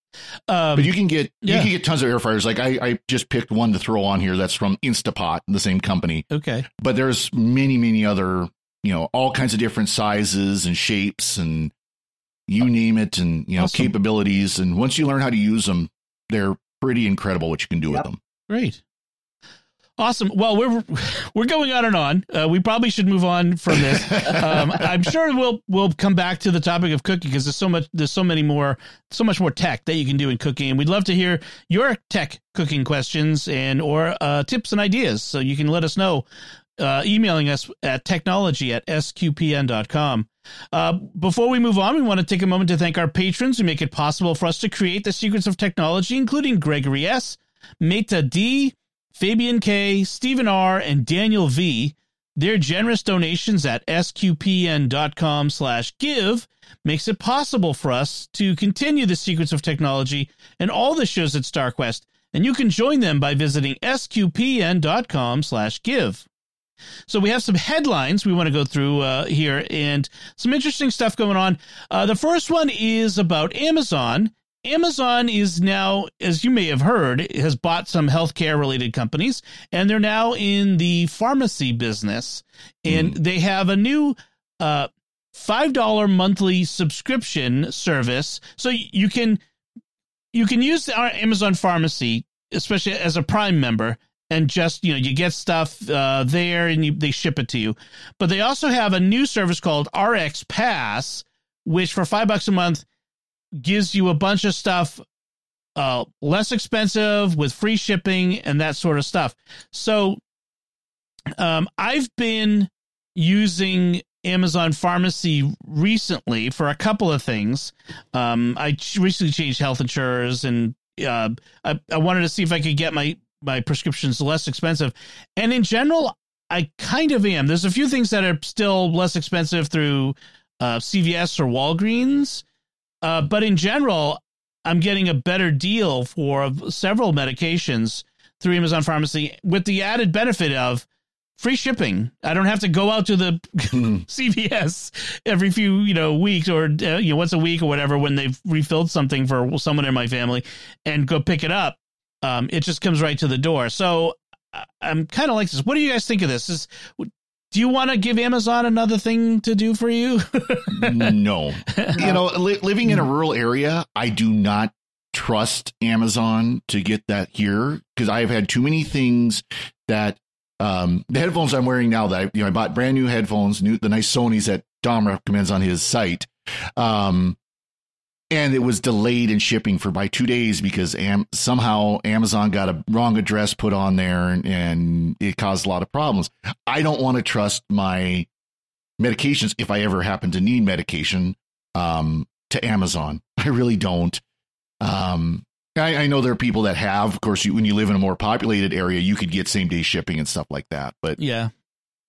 Um, But you can get yeah. you can get tons of air fryers. Like I, I just picked one to throw on here that's from Instapot, the same company. okay. But there's many, many other, you know, all kinds of different sizes and shapes and you name it and you know, Awesome. capabilities. And once you learn how to use them, they're pretty incredible what you can do Yep. with them. Great. Awesome. Well, we're we're going on and on. Uh, we probably should move on from this. Um, I'm sure we'll we'll come back to the topic of cooking because there's so much there's so many more so much more tech that you can do in cooking, and we'd love to hear your tech cooking questions and or uh, tips and ideas. So you can let us know uh, emailing us at technology at sqpn.com. Uh, before we move on, we want to take a moment to thank our patrons who make it possible for us to create the secrets of technology, including Gregory S., Meta D., Fabian K., Stephen R., and Daniel V. Their generous donations at sqpn.com slash give makes it possible for us to continue the secrets of technology and all the shows at StarQuest, and you can join them by visiting sqpn.com slash give. So we have some headlines we want to go through uh, here and some interesting stuff going on. Uh, the first one is about Amazon. Amazon is now, as you may have heard, has bought some healthcare related companies, and they're now in the pharmacy business. And they have a new uh, $5 monthly subscription service. So you can you can use our Amazon Pharmacy, especially as a Prime member, and just you know you get stuff uh, there and you, they ship it to you. But they also have a new service called RX Pass, which for five bucks a month gives you a bunch of stuff uh, less expensive with free shipping and that sort of stuff. So um, I've been using Amazon Pharmacy recently for a couple of things. Um, I recently changed health insurers, and uh, I, I wanted to see if I could get my my prescriptions less expensive. And in general, I kind of am. There's a few things that are still less expensive through uh, CVS or Walgreens, uh, but in general, I'm getting a better deal for several medications through Amazon Pharmacy with the added benefit of free shipping. I don't have to go out to the CVS every few you know weeks or uh, you know once a week or whatever when they've refilled something for someone in my family and go pick it up. Um, it just comes right to the door. So I'm kind of like this. What do you guys think of this? Is do you want to give Amazon another thing to do for you? no. You know, li- living in a rural area, I do not trust Amazon to get that here because I've had too many things that um, the headphones I'm wearing now that I, you know I bought brand new headphones, new the nice Sony's that Dom recommends on his site. Um, and it was delayed in shipping for by two days because Am- somehow Amazon got a wrong address put on there and, and it caused a lot of problems. I don't want to trust my medications if I ever happen to need medication um, to Amazon. I really don't. Um, I, I, know there are people that have. Of course, you, when you live in a more populated area, you could get same day shipping and stuff like that. But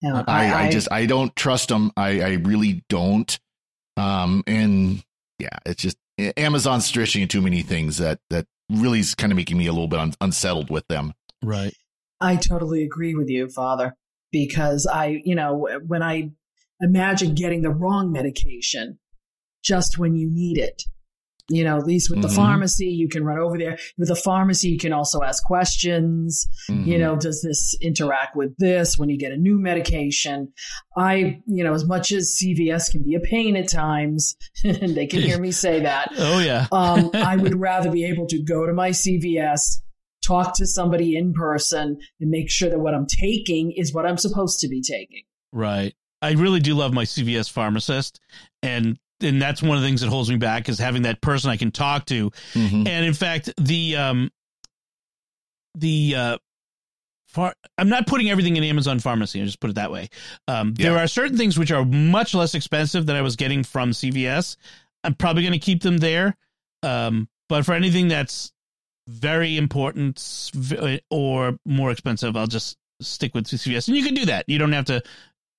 yeah, I, I, I, just I don't trust them. I, I really don't. Um, and yeah, it's just Amazon's stretching too many things that that really is kind of making me a little bit un- unsettled with them. Right. I totally agree with you, Father, because I, you know, when I imagine getting the wrong medication just when you need it, you know, at least with the mm-hmm. pharmacy, you can run over there. With the pharmacy, you can also ask questions. Mm-hmm. You know, does this interact with this when you get a new medication? I, you know, as much as CVS can be a pain at times, and they can hear me say that. Oh, yeah. um, I would rather be able to go to my CVS, talk to somebody in person, and make sure that what I'm taking is what I'm supposed to be taking. Right. I really do love my CVS pharmacist, and and that's one of the things that holds me back is having that person I can talk to. Mm-hmm. And in fact, the um the uh far I'm not putting everything in Amazon pharmacy, I'll just put it that way. Um yeah. there are certain things which are much less expensive than I was getting from CVS. I'm probably going to keep them there. Um but for anything that's very important or more expensive, I'll just stick with CVS. And you can do that. You don't have to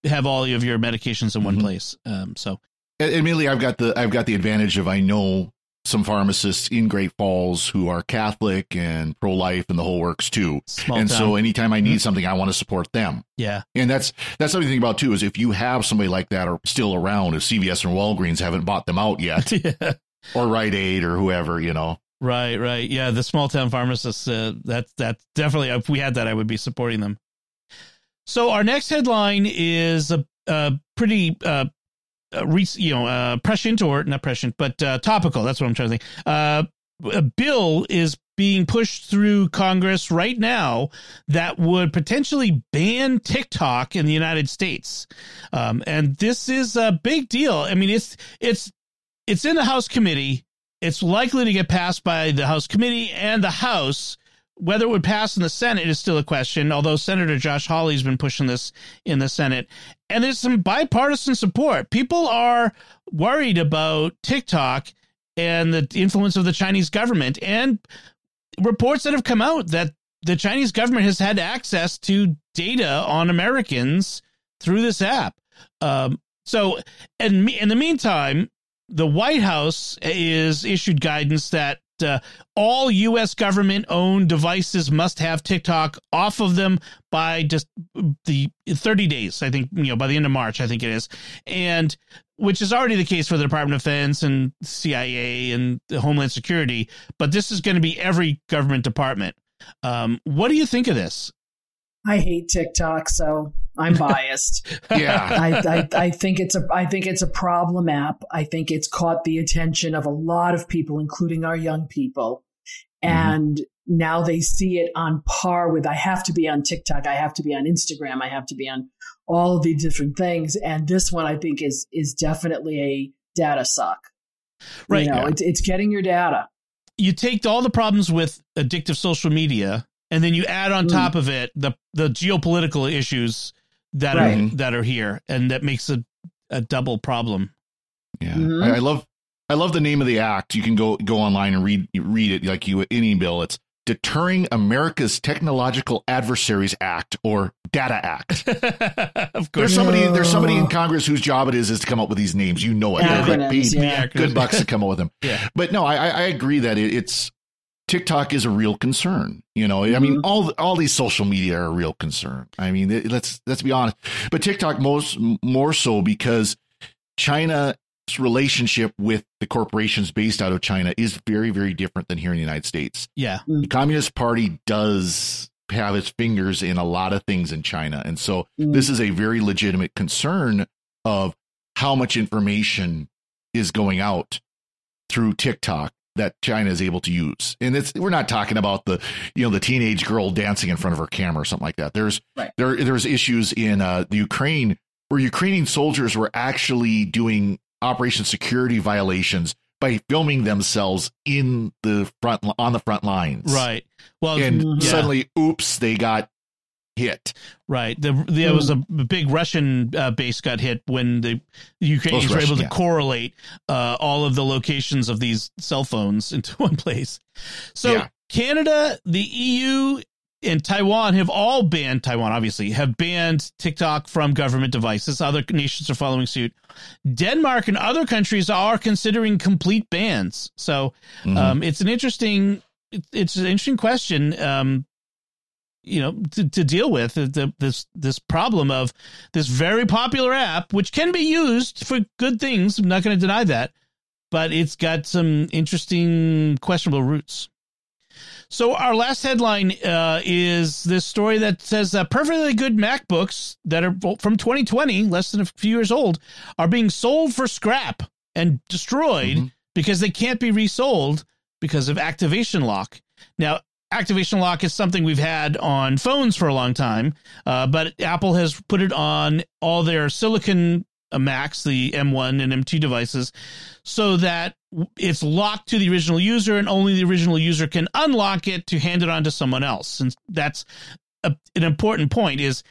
have all of your medications in one mm-hmm. place. Um, so admittedly, I've got the I've got the advantage of I know some pharmacists in Great Falls who are Catholic and pro life and the whole works too. Small and town. so anytime I need mm-hmm. something, I want to support them. Yeah. And that's that's something to think about too, is if you have somebody like that or still around, if CVS and Walgreens haven't bought them out yet. yeah. Or Rite Aid or whoever, you know. Right, right. Yeah, the small town pharmacists, uh, that's that's definitely if we had that I would be supporting them. So our next headline is a, a pretty uh, uh, you know, uh, prescient or not prescient, but uh, topical. That's what I'm trying to think. Uh, a bill is being pushed through Congress right now that would potentially ban TikTok in the United States, um, and this is a big deal. I mean, it's it's it's in the House committee. It's likely to get passed by the House committee and the House. Whether it would pass in the Senate is still a question, although Senator Josh Hawley's been pushing this in the Senate. And there's some bipartisan support. People are worried about TikTok and the influence of the Chinese government and reports that have come out that the Chinese government has had access to data on Americans through this app. Um, so, and in the meantime, the White House is issued guidance that uh, all U.S. government owned devices must have TikTok off of them by just the 30 days. I think, you know, by the end of March, I think it is. And which is already the case for the Department of Defense and CIA and Homeland Security. But this is going to be every government department. Um, what do you think of this? I hate TikTok, so I'm biased. yeah, I, I, I think it's a I think it's a problem app. I think it's caught the attention of a lot of people, including our young people. and now they see it on par with I have to be on TikTok, I have to be on Instagram, I have to be on all of these different things. And this one I think is is definitely a data suck. Right. You know, Yeah. it's it's getting your data. You take all the problems with addictive social media, and then you add on Mm. top of it the the geopolitical issues that Right. are that are here, and that makes a a double problem. Yeah, Mhm. I, I love I love the name of the act. You can go go online and read read it like you any bill. It's Deterring America's Technological Adversaries Act or Data Act. of course, There's course, somebody there's somebody in Congress whose job it is is to come up with these names. You know it. Acronyms, paid yeah. good bucks to come up with them. Yeah. But no, I, I I agree that it, it's TikTok is a real concern. You know, I mean, Mhm. all all these social media are a real concern. I mean, it- let's let's be honest. But TikTok most more so because China's relationship with the corporations based out of China is very very different than here in the United States. yeah, The Communist Party does have its fingers in a lot of things in China, and so Mm. this is a very legitimate concern of how much information is going out through TikTok that China is able to use. And it's we're not talking about the you know the teenage girl dancing in front of her camera or something like that. There's Right. there there's issues in uh, the Ukraine where Ukrainian soldiers were actually doing operation security violations by filming themselves in the front on the front lines. right. Well, And yeah. suddenly oops, they got hit. Right. The, there was a big Russian uh, base got hit when the Ukrainians Those were able to yeah. correlate uh, all of the locations of these cell phones into one place. So Yeah. Canada, the EU, and Taiwan have all banned Taiwan. Obviously, have banned TikTok from government devices. Other nations are following suit. Denmark and other countries are considering complete bans. So Mhm. um, it's an interesting it's an interesting question um, you know to, to deal with uh, the, this this problem of this very popular app which can be used for good things i'm not going to deny that but it's got some interesting questionable roots so our last headline uh, is this story that says that perfectly good macbooks that are from 2020 less than a few years old are being sold for scrap and destroyed Mhm. because they can't be resold because of activation lock. Now, activation lock is something we've had on phones for a long time, uh, but Apple has put it on all their silicon uh, Macs, the M1 and M2 devices, so that it's locked to the original user and only the original user can unlock it to hand it on to someone else. And that's a, an important point is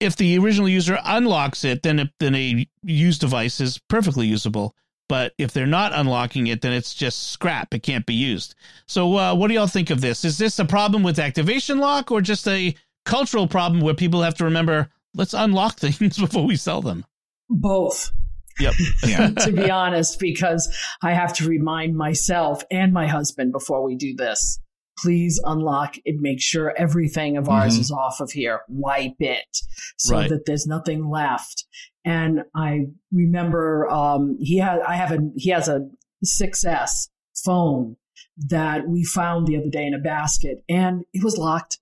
if the original user unlocks it, then, it, then a used device is perfectly usable. But if they're not unlocking it, then it's just scrap. It can't be used. So, uh, what do y'all think of this? Is this a problem with activation lock or just a cultural problem where people have to remember, let's unlock things before we sell them? Both. Yep. Yeah. to be honest, because I have to remind myself and my husband before we do this. Please unlock it. Make sure everything of ours Mhm. is off of here. Wipe it so Right. that there's nothing left. And I remember um, he had I have a he has a 6S phone that we found the other day in a basket, and it was locked.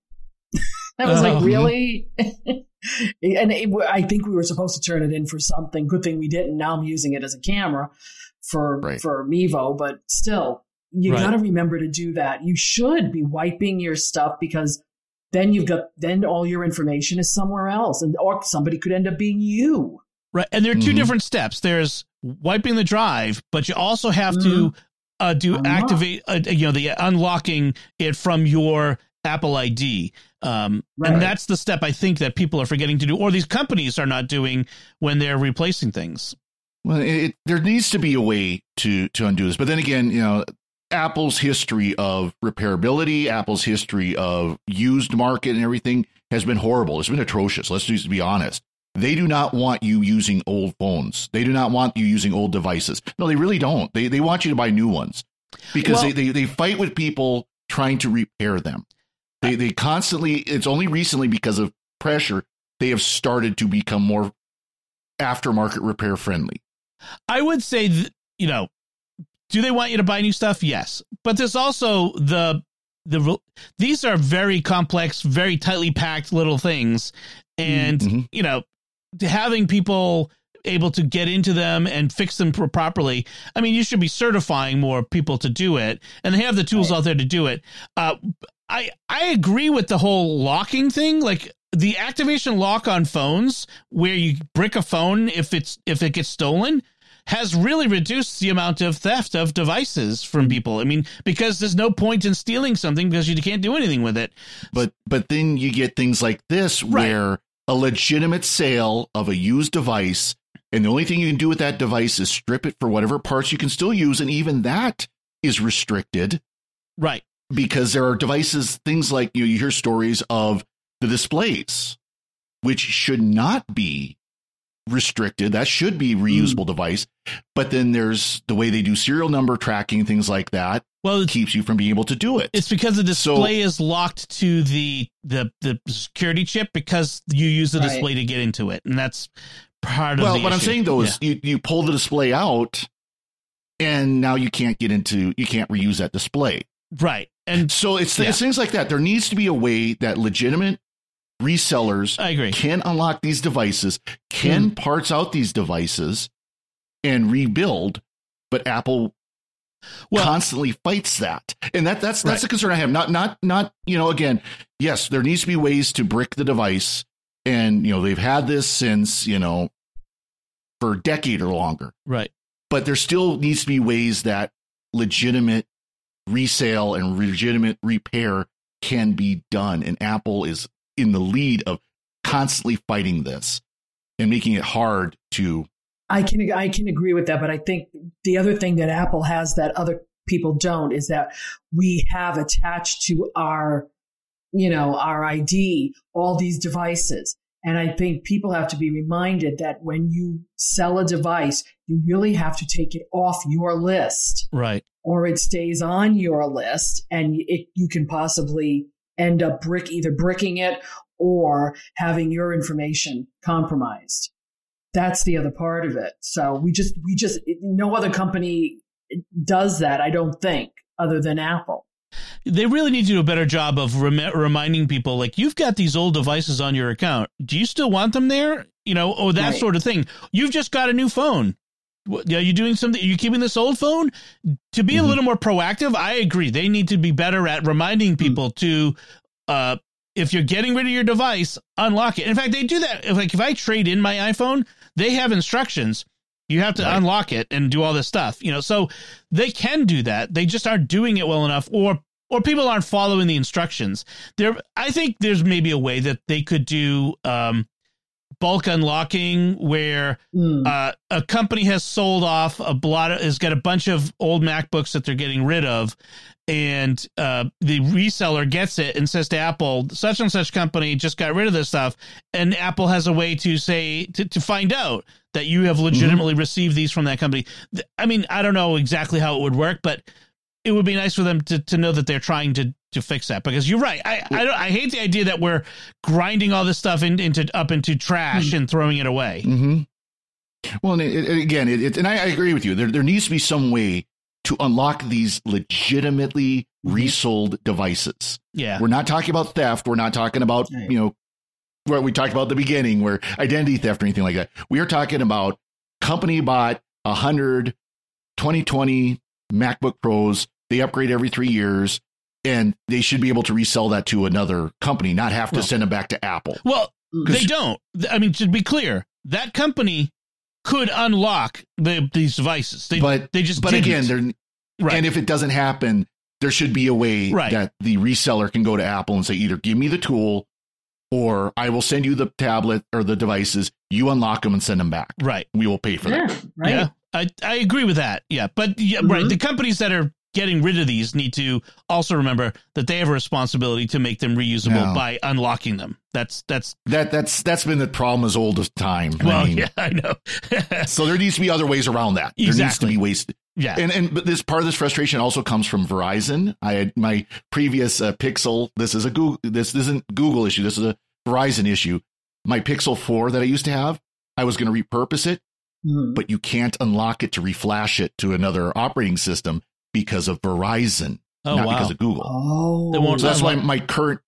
I was Oh. like, really? and it, I think we were supposed to turn it in for something. Good thing we didn't. Now I'm using it as a camera for Right. for Mevo, but still, you Right. got to remember to do that. You should be wiping your stuff because then you've got then all your information is somewhere else, and or somebody could end up being you. Right. And there are 2 Mhm. different steps. There's wiping the drive, but you also have to uh, do Unlock. activate, uh, you know, the unlocking it from your Apple ID. Um, Right. And that's the step I think that people are forgetting to do, or these companies are not doing when they're replacing things. Well, it, there needs to be a way to to undo this. But then again, you know, Apple's history of repairability, Apple's history of used market and everything has been horrible. It's been atrocious. Let's just be honest. They do not want you using old phones. They do not want you using old devices. No, they really don't. They they want you to buy new ones because Well- they, they they fight with people trying to repair them. They they constantly. It's only recently because of pressure they have started to become more aftermarket repair friendly. I would say, th- you know, do they want you to buy new stuff? Yes, but there's also the the these are very complex, very tightly packed little things, and Mhm. you know, having people able to get into them and fix them properly. I mean, you should be certifying more people to do it, and they have the tools Right. out there to do it. Uh, I I agree with the whole locking thing. Like the activation lock on phones, where you brick a phone if it's if it gets stolen, has really reduced the amount of theft of devices from people. I mean, because there's no point in stealing something because you can't do anything with it. But but then you get things like this Right. where a legitimate sale of a used device and the only thing you can do with that device is strip it for whatever parts you can still use and even that is restricted Right. because there are devices things like you, you hear stories of the displays which should not be restricted that should be reusable mm. device but then there's the way they do serial number tracking things like that Well, it's, keeps you from being able to do it it's because the So- display is locked to the the the security chip because you use the Right. display to get into it, and that's part of well the what i'm saying though Yeah. is you, you pull the display out and now you can't get into you can't reuse that display right. And so it's, Yeah. it's things like that there needs to be a way that legitimate resellers I agree. can unlock these devices can hmm. parts out these devices and rebuild but apple Well, constantly fights that and that that's that's Right. the concern i have not not not you know again yes there needs to be ways to brick the device and you know they've had this since you know for a decade or longer right. but there still needs to be ways that legitimate resale and legitimate repair can be done and apple is in the lead of constantly fighting this and making it hard to I can I can agree with that, but I think the other thing that Apple has that other people don't is that we have attached to our, you know, our ID all these devices. And I think people have to be reminded that when you sell a device, you really have to take it off your list Right. or it stays on your list and it, you can possibly end up brick either bricking it or having your information compromised that's the other part of it so we just we just no other company does that i don't think other than apple They really need to do a better job of rem- reminding people, like, you've got these old devices on your account. Do you still want them there? You know, or that Right. sort of thing. You've just got a new phone. Are you doing something? Are you keeping this old phone? To be a Mhm. little more proactive, I agree. They need to be better at reminding people to, uh, if you're getting rid of your device, unlock it. In fact, they do that. If, like if I trade in my iPhone, they have instructions. You have to Right. unlock it and do all this stuff. You know, so they can do that. They just aren't doing it well enough, or or people aren't following the instructions. There, I think there's maybe a way that they could do um, bulk unlocking where Mm. uh, a company has sold off a lot of, has got a bunch of old MacBooks that they're getting rid of, and uh, the reseller gets it and says to Apple, such and such company just got rid of this stuff, and Apple has a way to say to, to find out that you have legitimately received these from that company. I mean, I don't know exactly how it would work, but it would be nice for them to, to know that they're trying to to fix that because you're right. I I, don't, I hate the idea that we're grinding all this stuff in, into up into trash and throwing it away. hmm Well, and it, it- again, it, and I, I agree with you. There, there needs to be some way to unlock these legitimately Mhm. resold devices. Yeah. We're not talking about theft. We're not talking about you know what we talked about at the beginning, where identity theft or anything like that. We are talking about company bought a hundred 2020 MacBook Pros. They upgrade every three years, and they should be able to resell that to another company, not have to Well- send them back to Apple. Well, they don't. I mean, to be clear, that company could unlock the, these devices. They, but they just but didn't. again, they're right. And if it doesn't happen, there should be a way Right. that the reseller can go to Apple and say, either give me the tool or I will send you the tablet or the devices. You unlock them and send them back. right. We will pay for yeah that. right Yeah. I, I agree with that. Yeah. But yeah, right. Mhm. The companies that are getting rid of these need to also remember that they have a responsibility to make them reusable Yeah. by unlocking them. That's, that's, That that's that's been the problem as old as time. I well, mean, yeah, I know. So there needs to be other ways around that. There needs to be ways. yeah. And and but this part of this frustration also comes from Verizon. I had my previous uh, Pixel. This is a Google. This isn't Google issue. This is a Verizon issue. My Pixel Four that I used to have, I was going to repurpose it, Mm. but you can't unlock it to reflash it to another operating system because of Verizon, oh, not wow. because of Google. oh They won't So that's why my current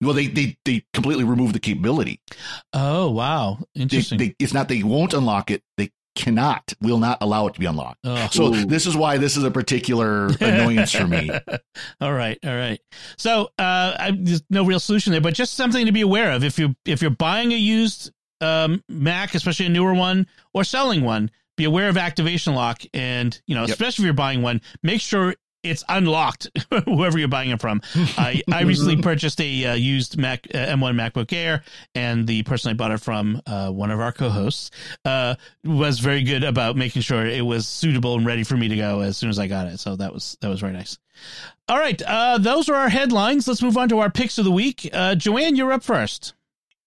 Well, they they they completely remove the capability. Oh wow, They, interesting. they, it's not they won't unlock it. They cannot, will not allow it to be unlocked. Oh. So Ooh. this is why this is a particular annoyance for me. all right, all right. So uh, I, there's no real solution there, but just something to be aware of if you if you're buying a used um, Mac, especially a newer one, or selling one, be aware of activation lock, and you know, Yep. especially if you're buying one, make sure it's unlocked. whoever you're buying it from. I I recently purchased a uh, used Mac uh, M1 MacBook Air, and the person I bought it from, uh, one of our co-hosts, uh, was very good about making sure it was suitable and ready for me to go as soon as I got it. So that was that was very nice. All right, uh, those are our headlines. Let's move on to our picks of the week. Uh, Joanne, you're up first.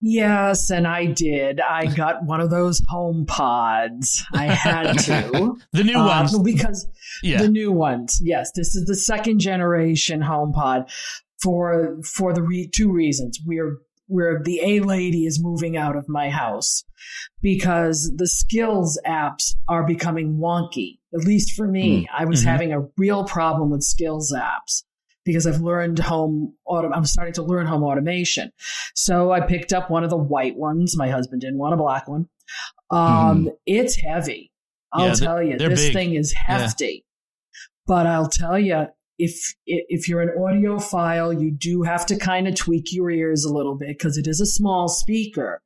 Yes, and I did. I got one of those home pods. I had to. The new Uh, ones, because yeah. the new ones. Yes, this is the second generation HomePod for for the re- two reasons. We're where the A lady is moving out of my house because the skills apps are becoming wonky. At least for me, I was Mhm. having a real problem with skills apps because I've learned home auto- I'm starting to learn home automation. So I picked up one of the white ones. My husband didn't want a black one. Um, It's heavy. I'll Yeah, tell you, this big. thing is hefty. But I'll tell you, if if you're an audiophile, you do have to kind of tweak your ears a little bit because it is a small speaker,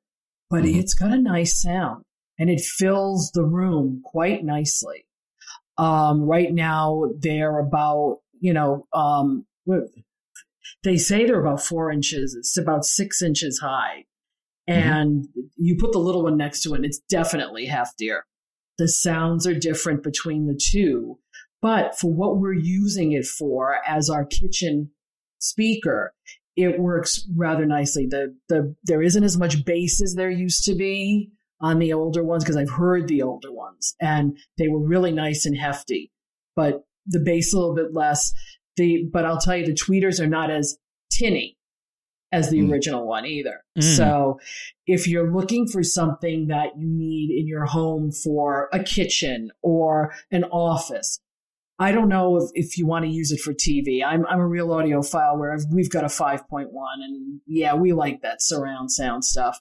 but Mhm. it's got a nice sound and it fills the room quite nicely. Um, right now, they're about you know um, they say they're about four inches. It's about six inches high, and you put the little one next to it, and it's definitely heftier. The sounds are different between the two, but for what we're using it for as our kitchen speaker, it works rather nicely. The the there isn't as much bass as there used to be on the older ones because I've heard the older ones and they were really nice and hefty, but the bass a little bit less. The but I'll tell you the tweeters are not as tinny as the Mm. original one either. Mm. So if you're looking for something that you need in your home for a kitchen or an office, I don't know if, if you want to use it for TV. I'm, I'm a real audiophile where we've got a 5.1 and yeah, we like that surround sound stuff.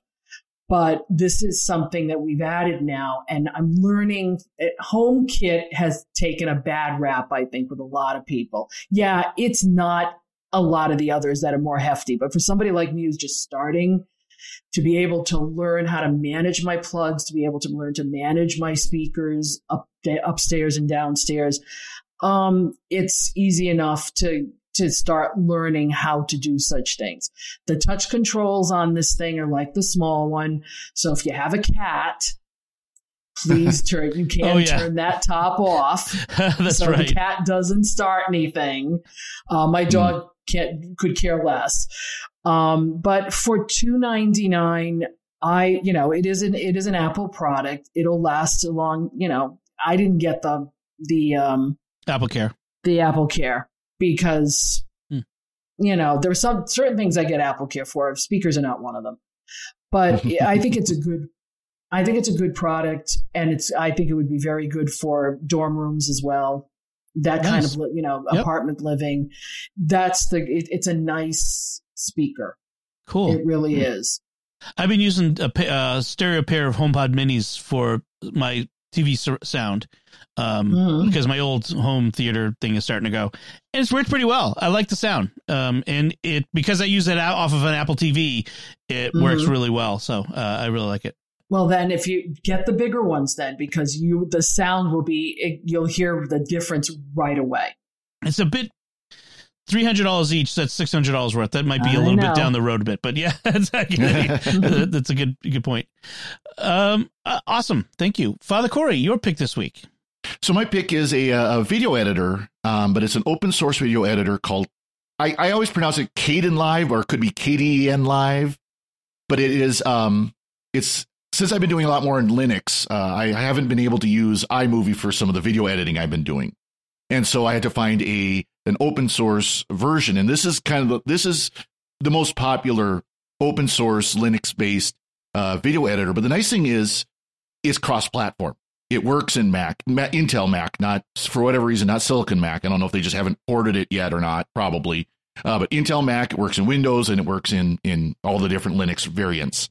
But this is something that we've added now and I'm learning eh, HomeKit has taken a bad rap, I think, with a lot of people. Yeah, it's not a lot of the others that are more hefty, but for somebody like me who's just starting, to be able to learn how to manage my plugs, to be able to learn to manage my speakers up upstairs and downstairs. Um, it's easy enough to to start learning how to do such things. The touch controls on this thing are like the small one. So if you have a cat, please turn you can Oh, yeah. turn that top off That's so right. the cat doesn't start anything. Uh, my dog can't, could care less. Um, but for two ninety nine, I you know it is an it is an Apple product. It'll last a long. You know, I didn't get the the um, Apple Care. the Apple Care because Hmm. you know there's some certain things I get Apple Care for. Speakers are not one of them. But I think it's a good. I think it's a good product, and it's. I think it would be very good for dorm rooms as well. That kind of you know Yep. apartment living. That's the. It, it's a nice speaker. Cool. It really is. I've been using a pa- uh, stereo pair of HomePod minis for my TV sound um, Mhm. because my old home theater thing is starting to go, and it's worked pretty well. I like the sound, um, and it because I use it out off of an Apple TV, it works Mhm. really well. So uh, I really like it. Well, then if you get the bigger ones, then because you the sound will be it, you'll hear the difference right away. It's a bit. Three hundred dollars each. That's six hundred dollars worth. That might be a little know. bit down the road a bit, but yeah, that's that's a good good point. Um, uh, awesome. Thank you, Father Cory. Your pick this week. So my pick is a, uh, a video editor, um, but it's an open source video editor called. I, I always pronounce it Caden Live, or it could be KDN Live, but it is. Um, it's since I've been doing a lot more in Linux, uh, I, I haven't been able to use iMovie for some of the video editing I've been doing, and so I had to find a an open source version, and this is kind of this is the most popular open source Linux based uh, video editor. But the nice thing is, it's cross platform it works in Mac, Ma- Intel Mac, not for whatever reason, not Silicon Mac. I don't know if they just haven't ported it yet or not, probably. Uh, but Intel Mac it works in Windows and it works in in all the different Linux variants.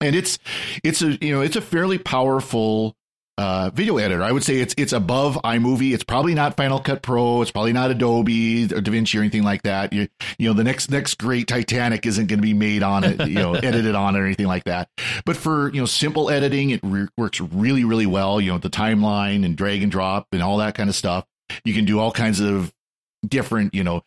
And it's it's a you know it's a fairly powerful uh, video editor. I would say it's it's above iMovie. It's probably not Final Cut Pro. It's probably not Adobe or DaVinci or anything like that. You you know the next next great Titanic isn't going to be made on it, you know, edited on it or anything like that. But for you know simple editing, it re- works really really well. You know the timeline and drag and drop and all that kind of stuff. You can do all kinds of different you know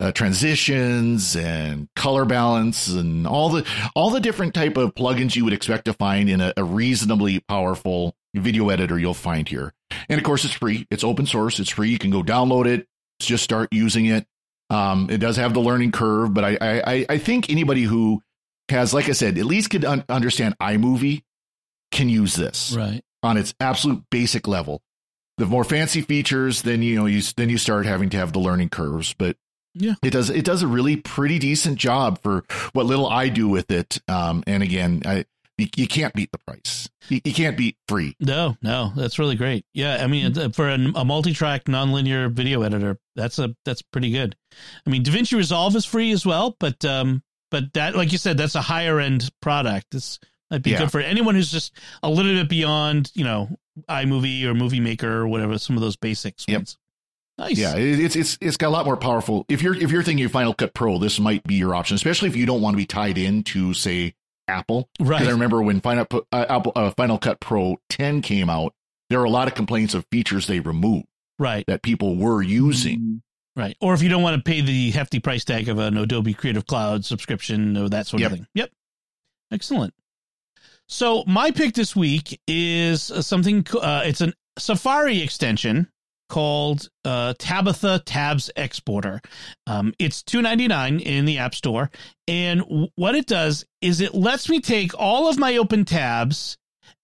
uh, transitions and color balance and all the all the different type of plugins you would expect to find in a, a reasonably powerful video editor you'll find here. And of course, it's free. It's open source. It's free. You can go download it. Just start using it. Um, it does have the learning curve, but I, I, I think anybody who has, like I said, at least could un- understand iMovie can use this right on its absolute basic level. The more fancy features, then you know you then you start having to have the learning curves. But yeah, it does it does a really pretty decent job for what little I do with it. Um, and again, I you, you can't beat the price. You, you, can't beat free. No, no, that's really great. Yeah, I mean, for a, a, multi-track nonlinear video editor, that's a that's pretty good. I mean, DaVinci Resolve is free as well, but um, but that, like you said, that's a higher end product. This might be yeah. good for anyone who's just a little bit beyond, you know, iMovie or Movie Maker or whatever. Some of those basics. Yep. Ones. Nice. Yeah, it's it's it's got a lot more powerful. If you're if you're thinking Final Cut Pro, this might be your option, especially if you don't want to be tied into say Apple. Right. I remember when Final, uh, Apple, uh, Final Cut Pro 10 came out, there were a lot of complaints of features they removed. Right. That people were using. Mm-hmm. Right. Or if you don't want to pay the hefty price tag of an Adobe Creative Cloud subscription or that sort yep. of thing. Yep. Excellent. So my pick this week is something. Uh, it's a Safari extension called uh, Tabitha Tabs Exporter. Um, it's two ninety nine in the App Store, and w- what it does is it lets me take all of my open tabs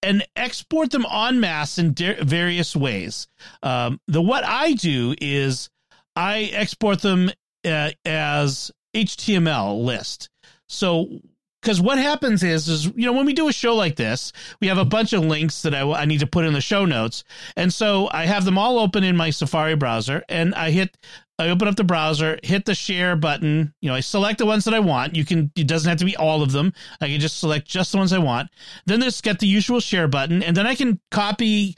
and export them en masse in de- various ways. Um, the what I do is I export them uh, as HTML list. So because what happens is is you know when we do a show like this we have a bunch of links that I, I need to put in the show notes. And so i have them all open in my safari browser and i hit i open up the browser hit the share button you know i select the ones that i want. You can it doesn't have to be all of them. I can just select just the ones i want. Then there's get the usual share button and then i can copy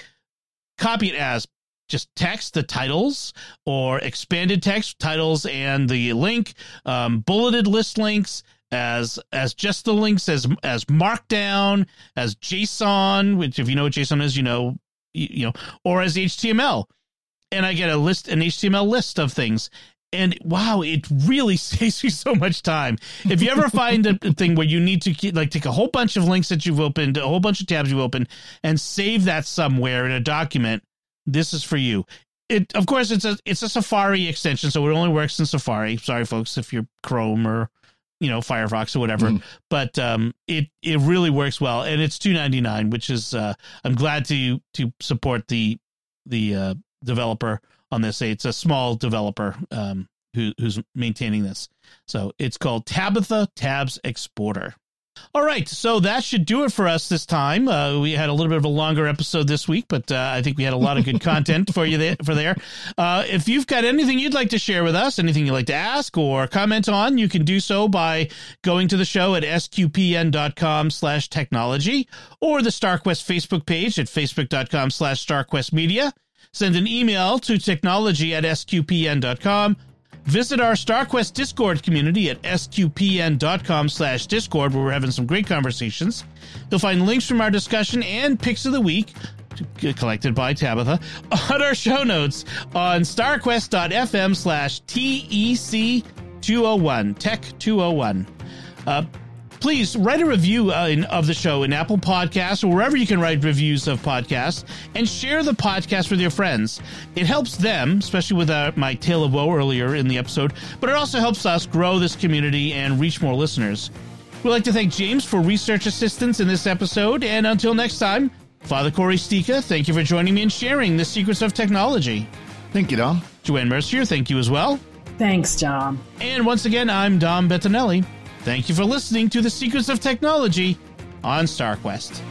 copy it as just text the titles or expanded text titles and the link um, bulleted list links as as just the links as as markdown as json which if you know what json is you know you, you know or as html. And i get a list an html list of things. And wow it really saves you so much time. If you ever find a thing where you need to like take a whole bunch of links that you've opened a whole bunch of tabs you've opened and save that somewhere in a document this is for you. It of course it's a it's a safari extension so it only works in safari. Sorry folks if you're chrome or you know Firefox or whatever. Mm. But um, it it really works well, and it's two ninety nine, which is uh, I'm glad to to support the the uh, developer on this. It's a small developer um, who, who's maintaining this. So it's called Tabitha Tabs Exporter. All right, so that should do it for us this time. Uh, we had a little bit of a longer episode this week, but uh, I think we had a lot of good content for you there. For there, uh, if you've got anything you'd like to share with us, anything you'd like to ask or comment on, you can do so by going to the show at sqpn.com slash technology or the StarQuest Facebook page at facebook.com slash starquestmedia. Send an email to technology at sqpn.com Visit our StarQuest Discord community at sqpn.com slash discord where we're having some great conversations. You'll find links from our discussion and picks of the week collected by Tabitha on our show notes on starquest.fm slash TEC 201, Tech 201. Uh, please write a review uh, in, of the show in Apple Podcasts or wherever you can write reviews of podcasts and share the podcast with your friends. It helps them, especially with uh, my tale of woe earlier in the episode, but it also helps us grow this community and reach more listeners. We'd like to thank James for research assistance in this episode, and until next time, Father Cory Sticha, thank you for joining me and sharing the secrets of technology. Thank you, Dom. Joanne Mercier, thank you as well. Thanks, Dom. And once again, I'm Dom Bettinelli. Thank you for listening to The Secrets of Technology on StarQuest.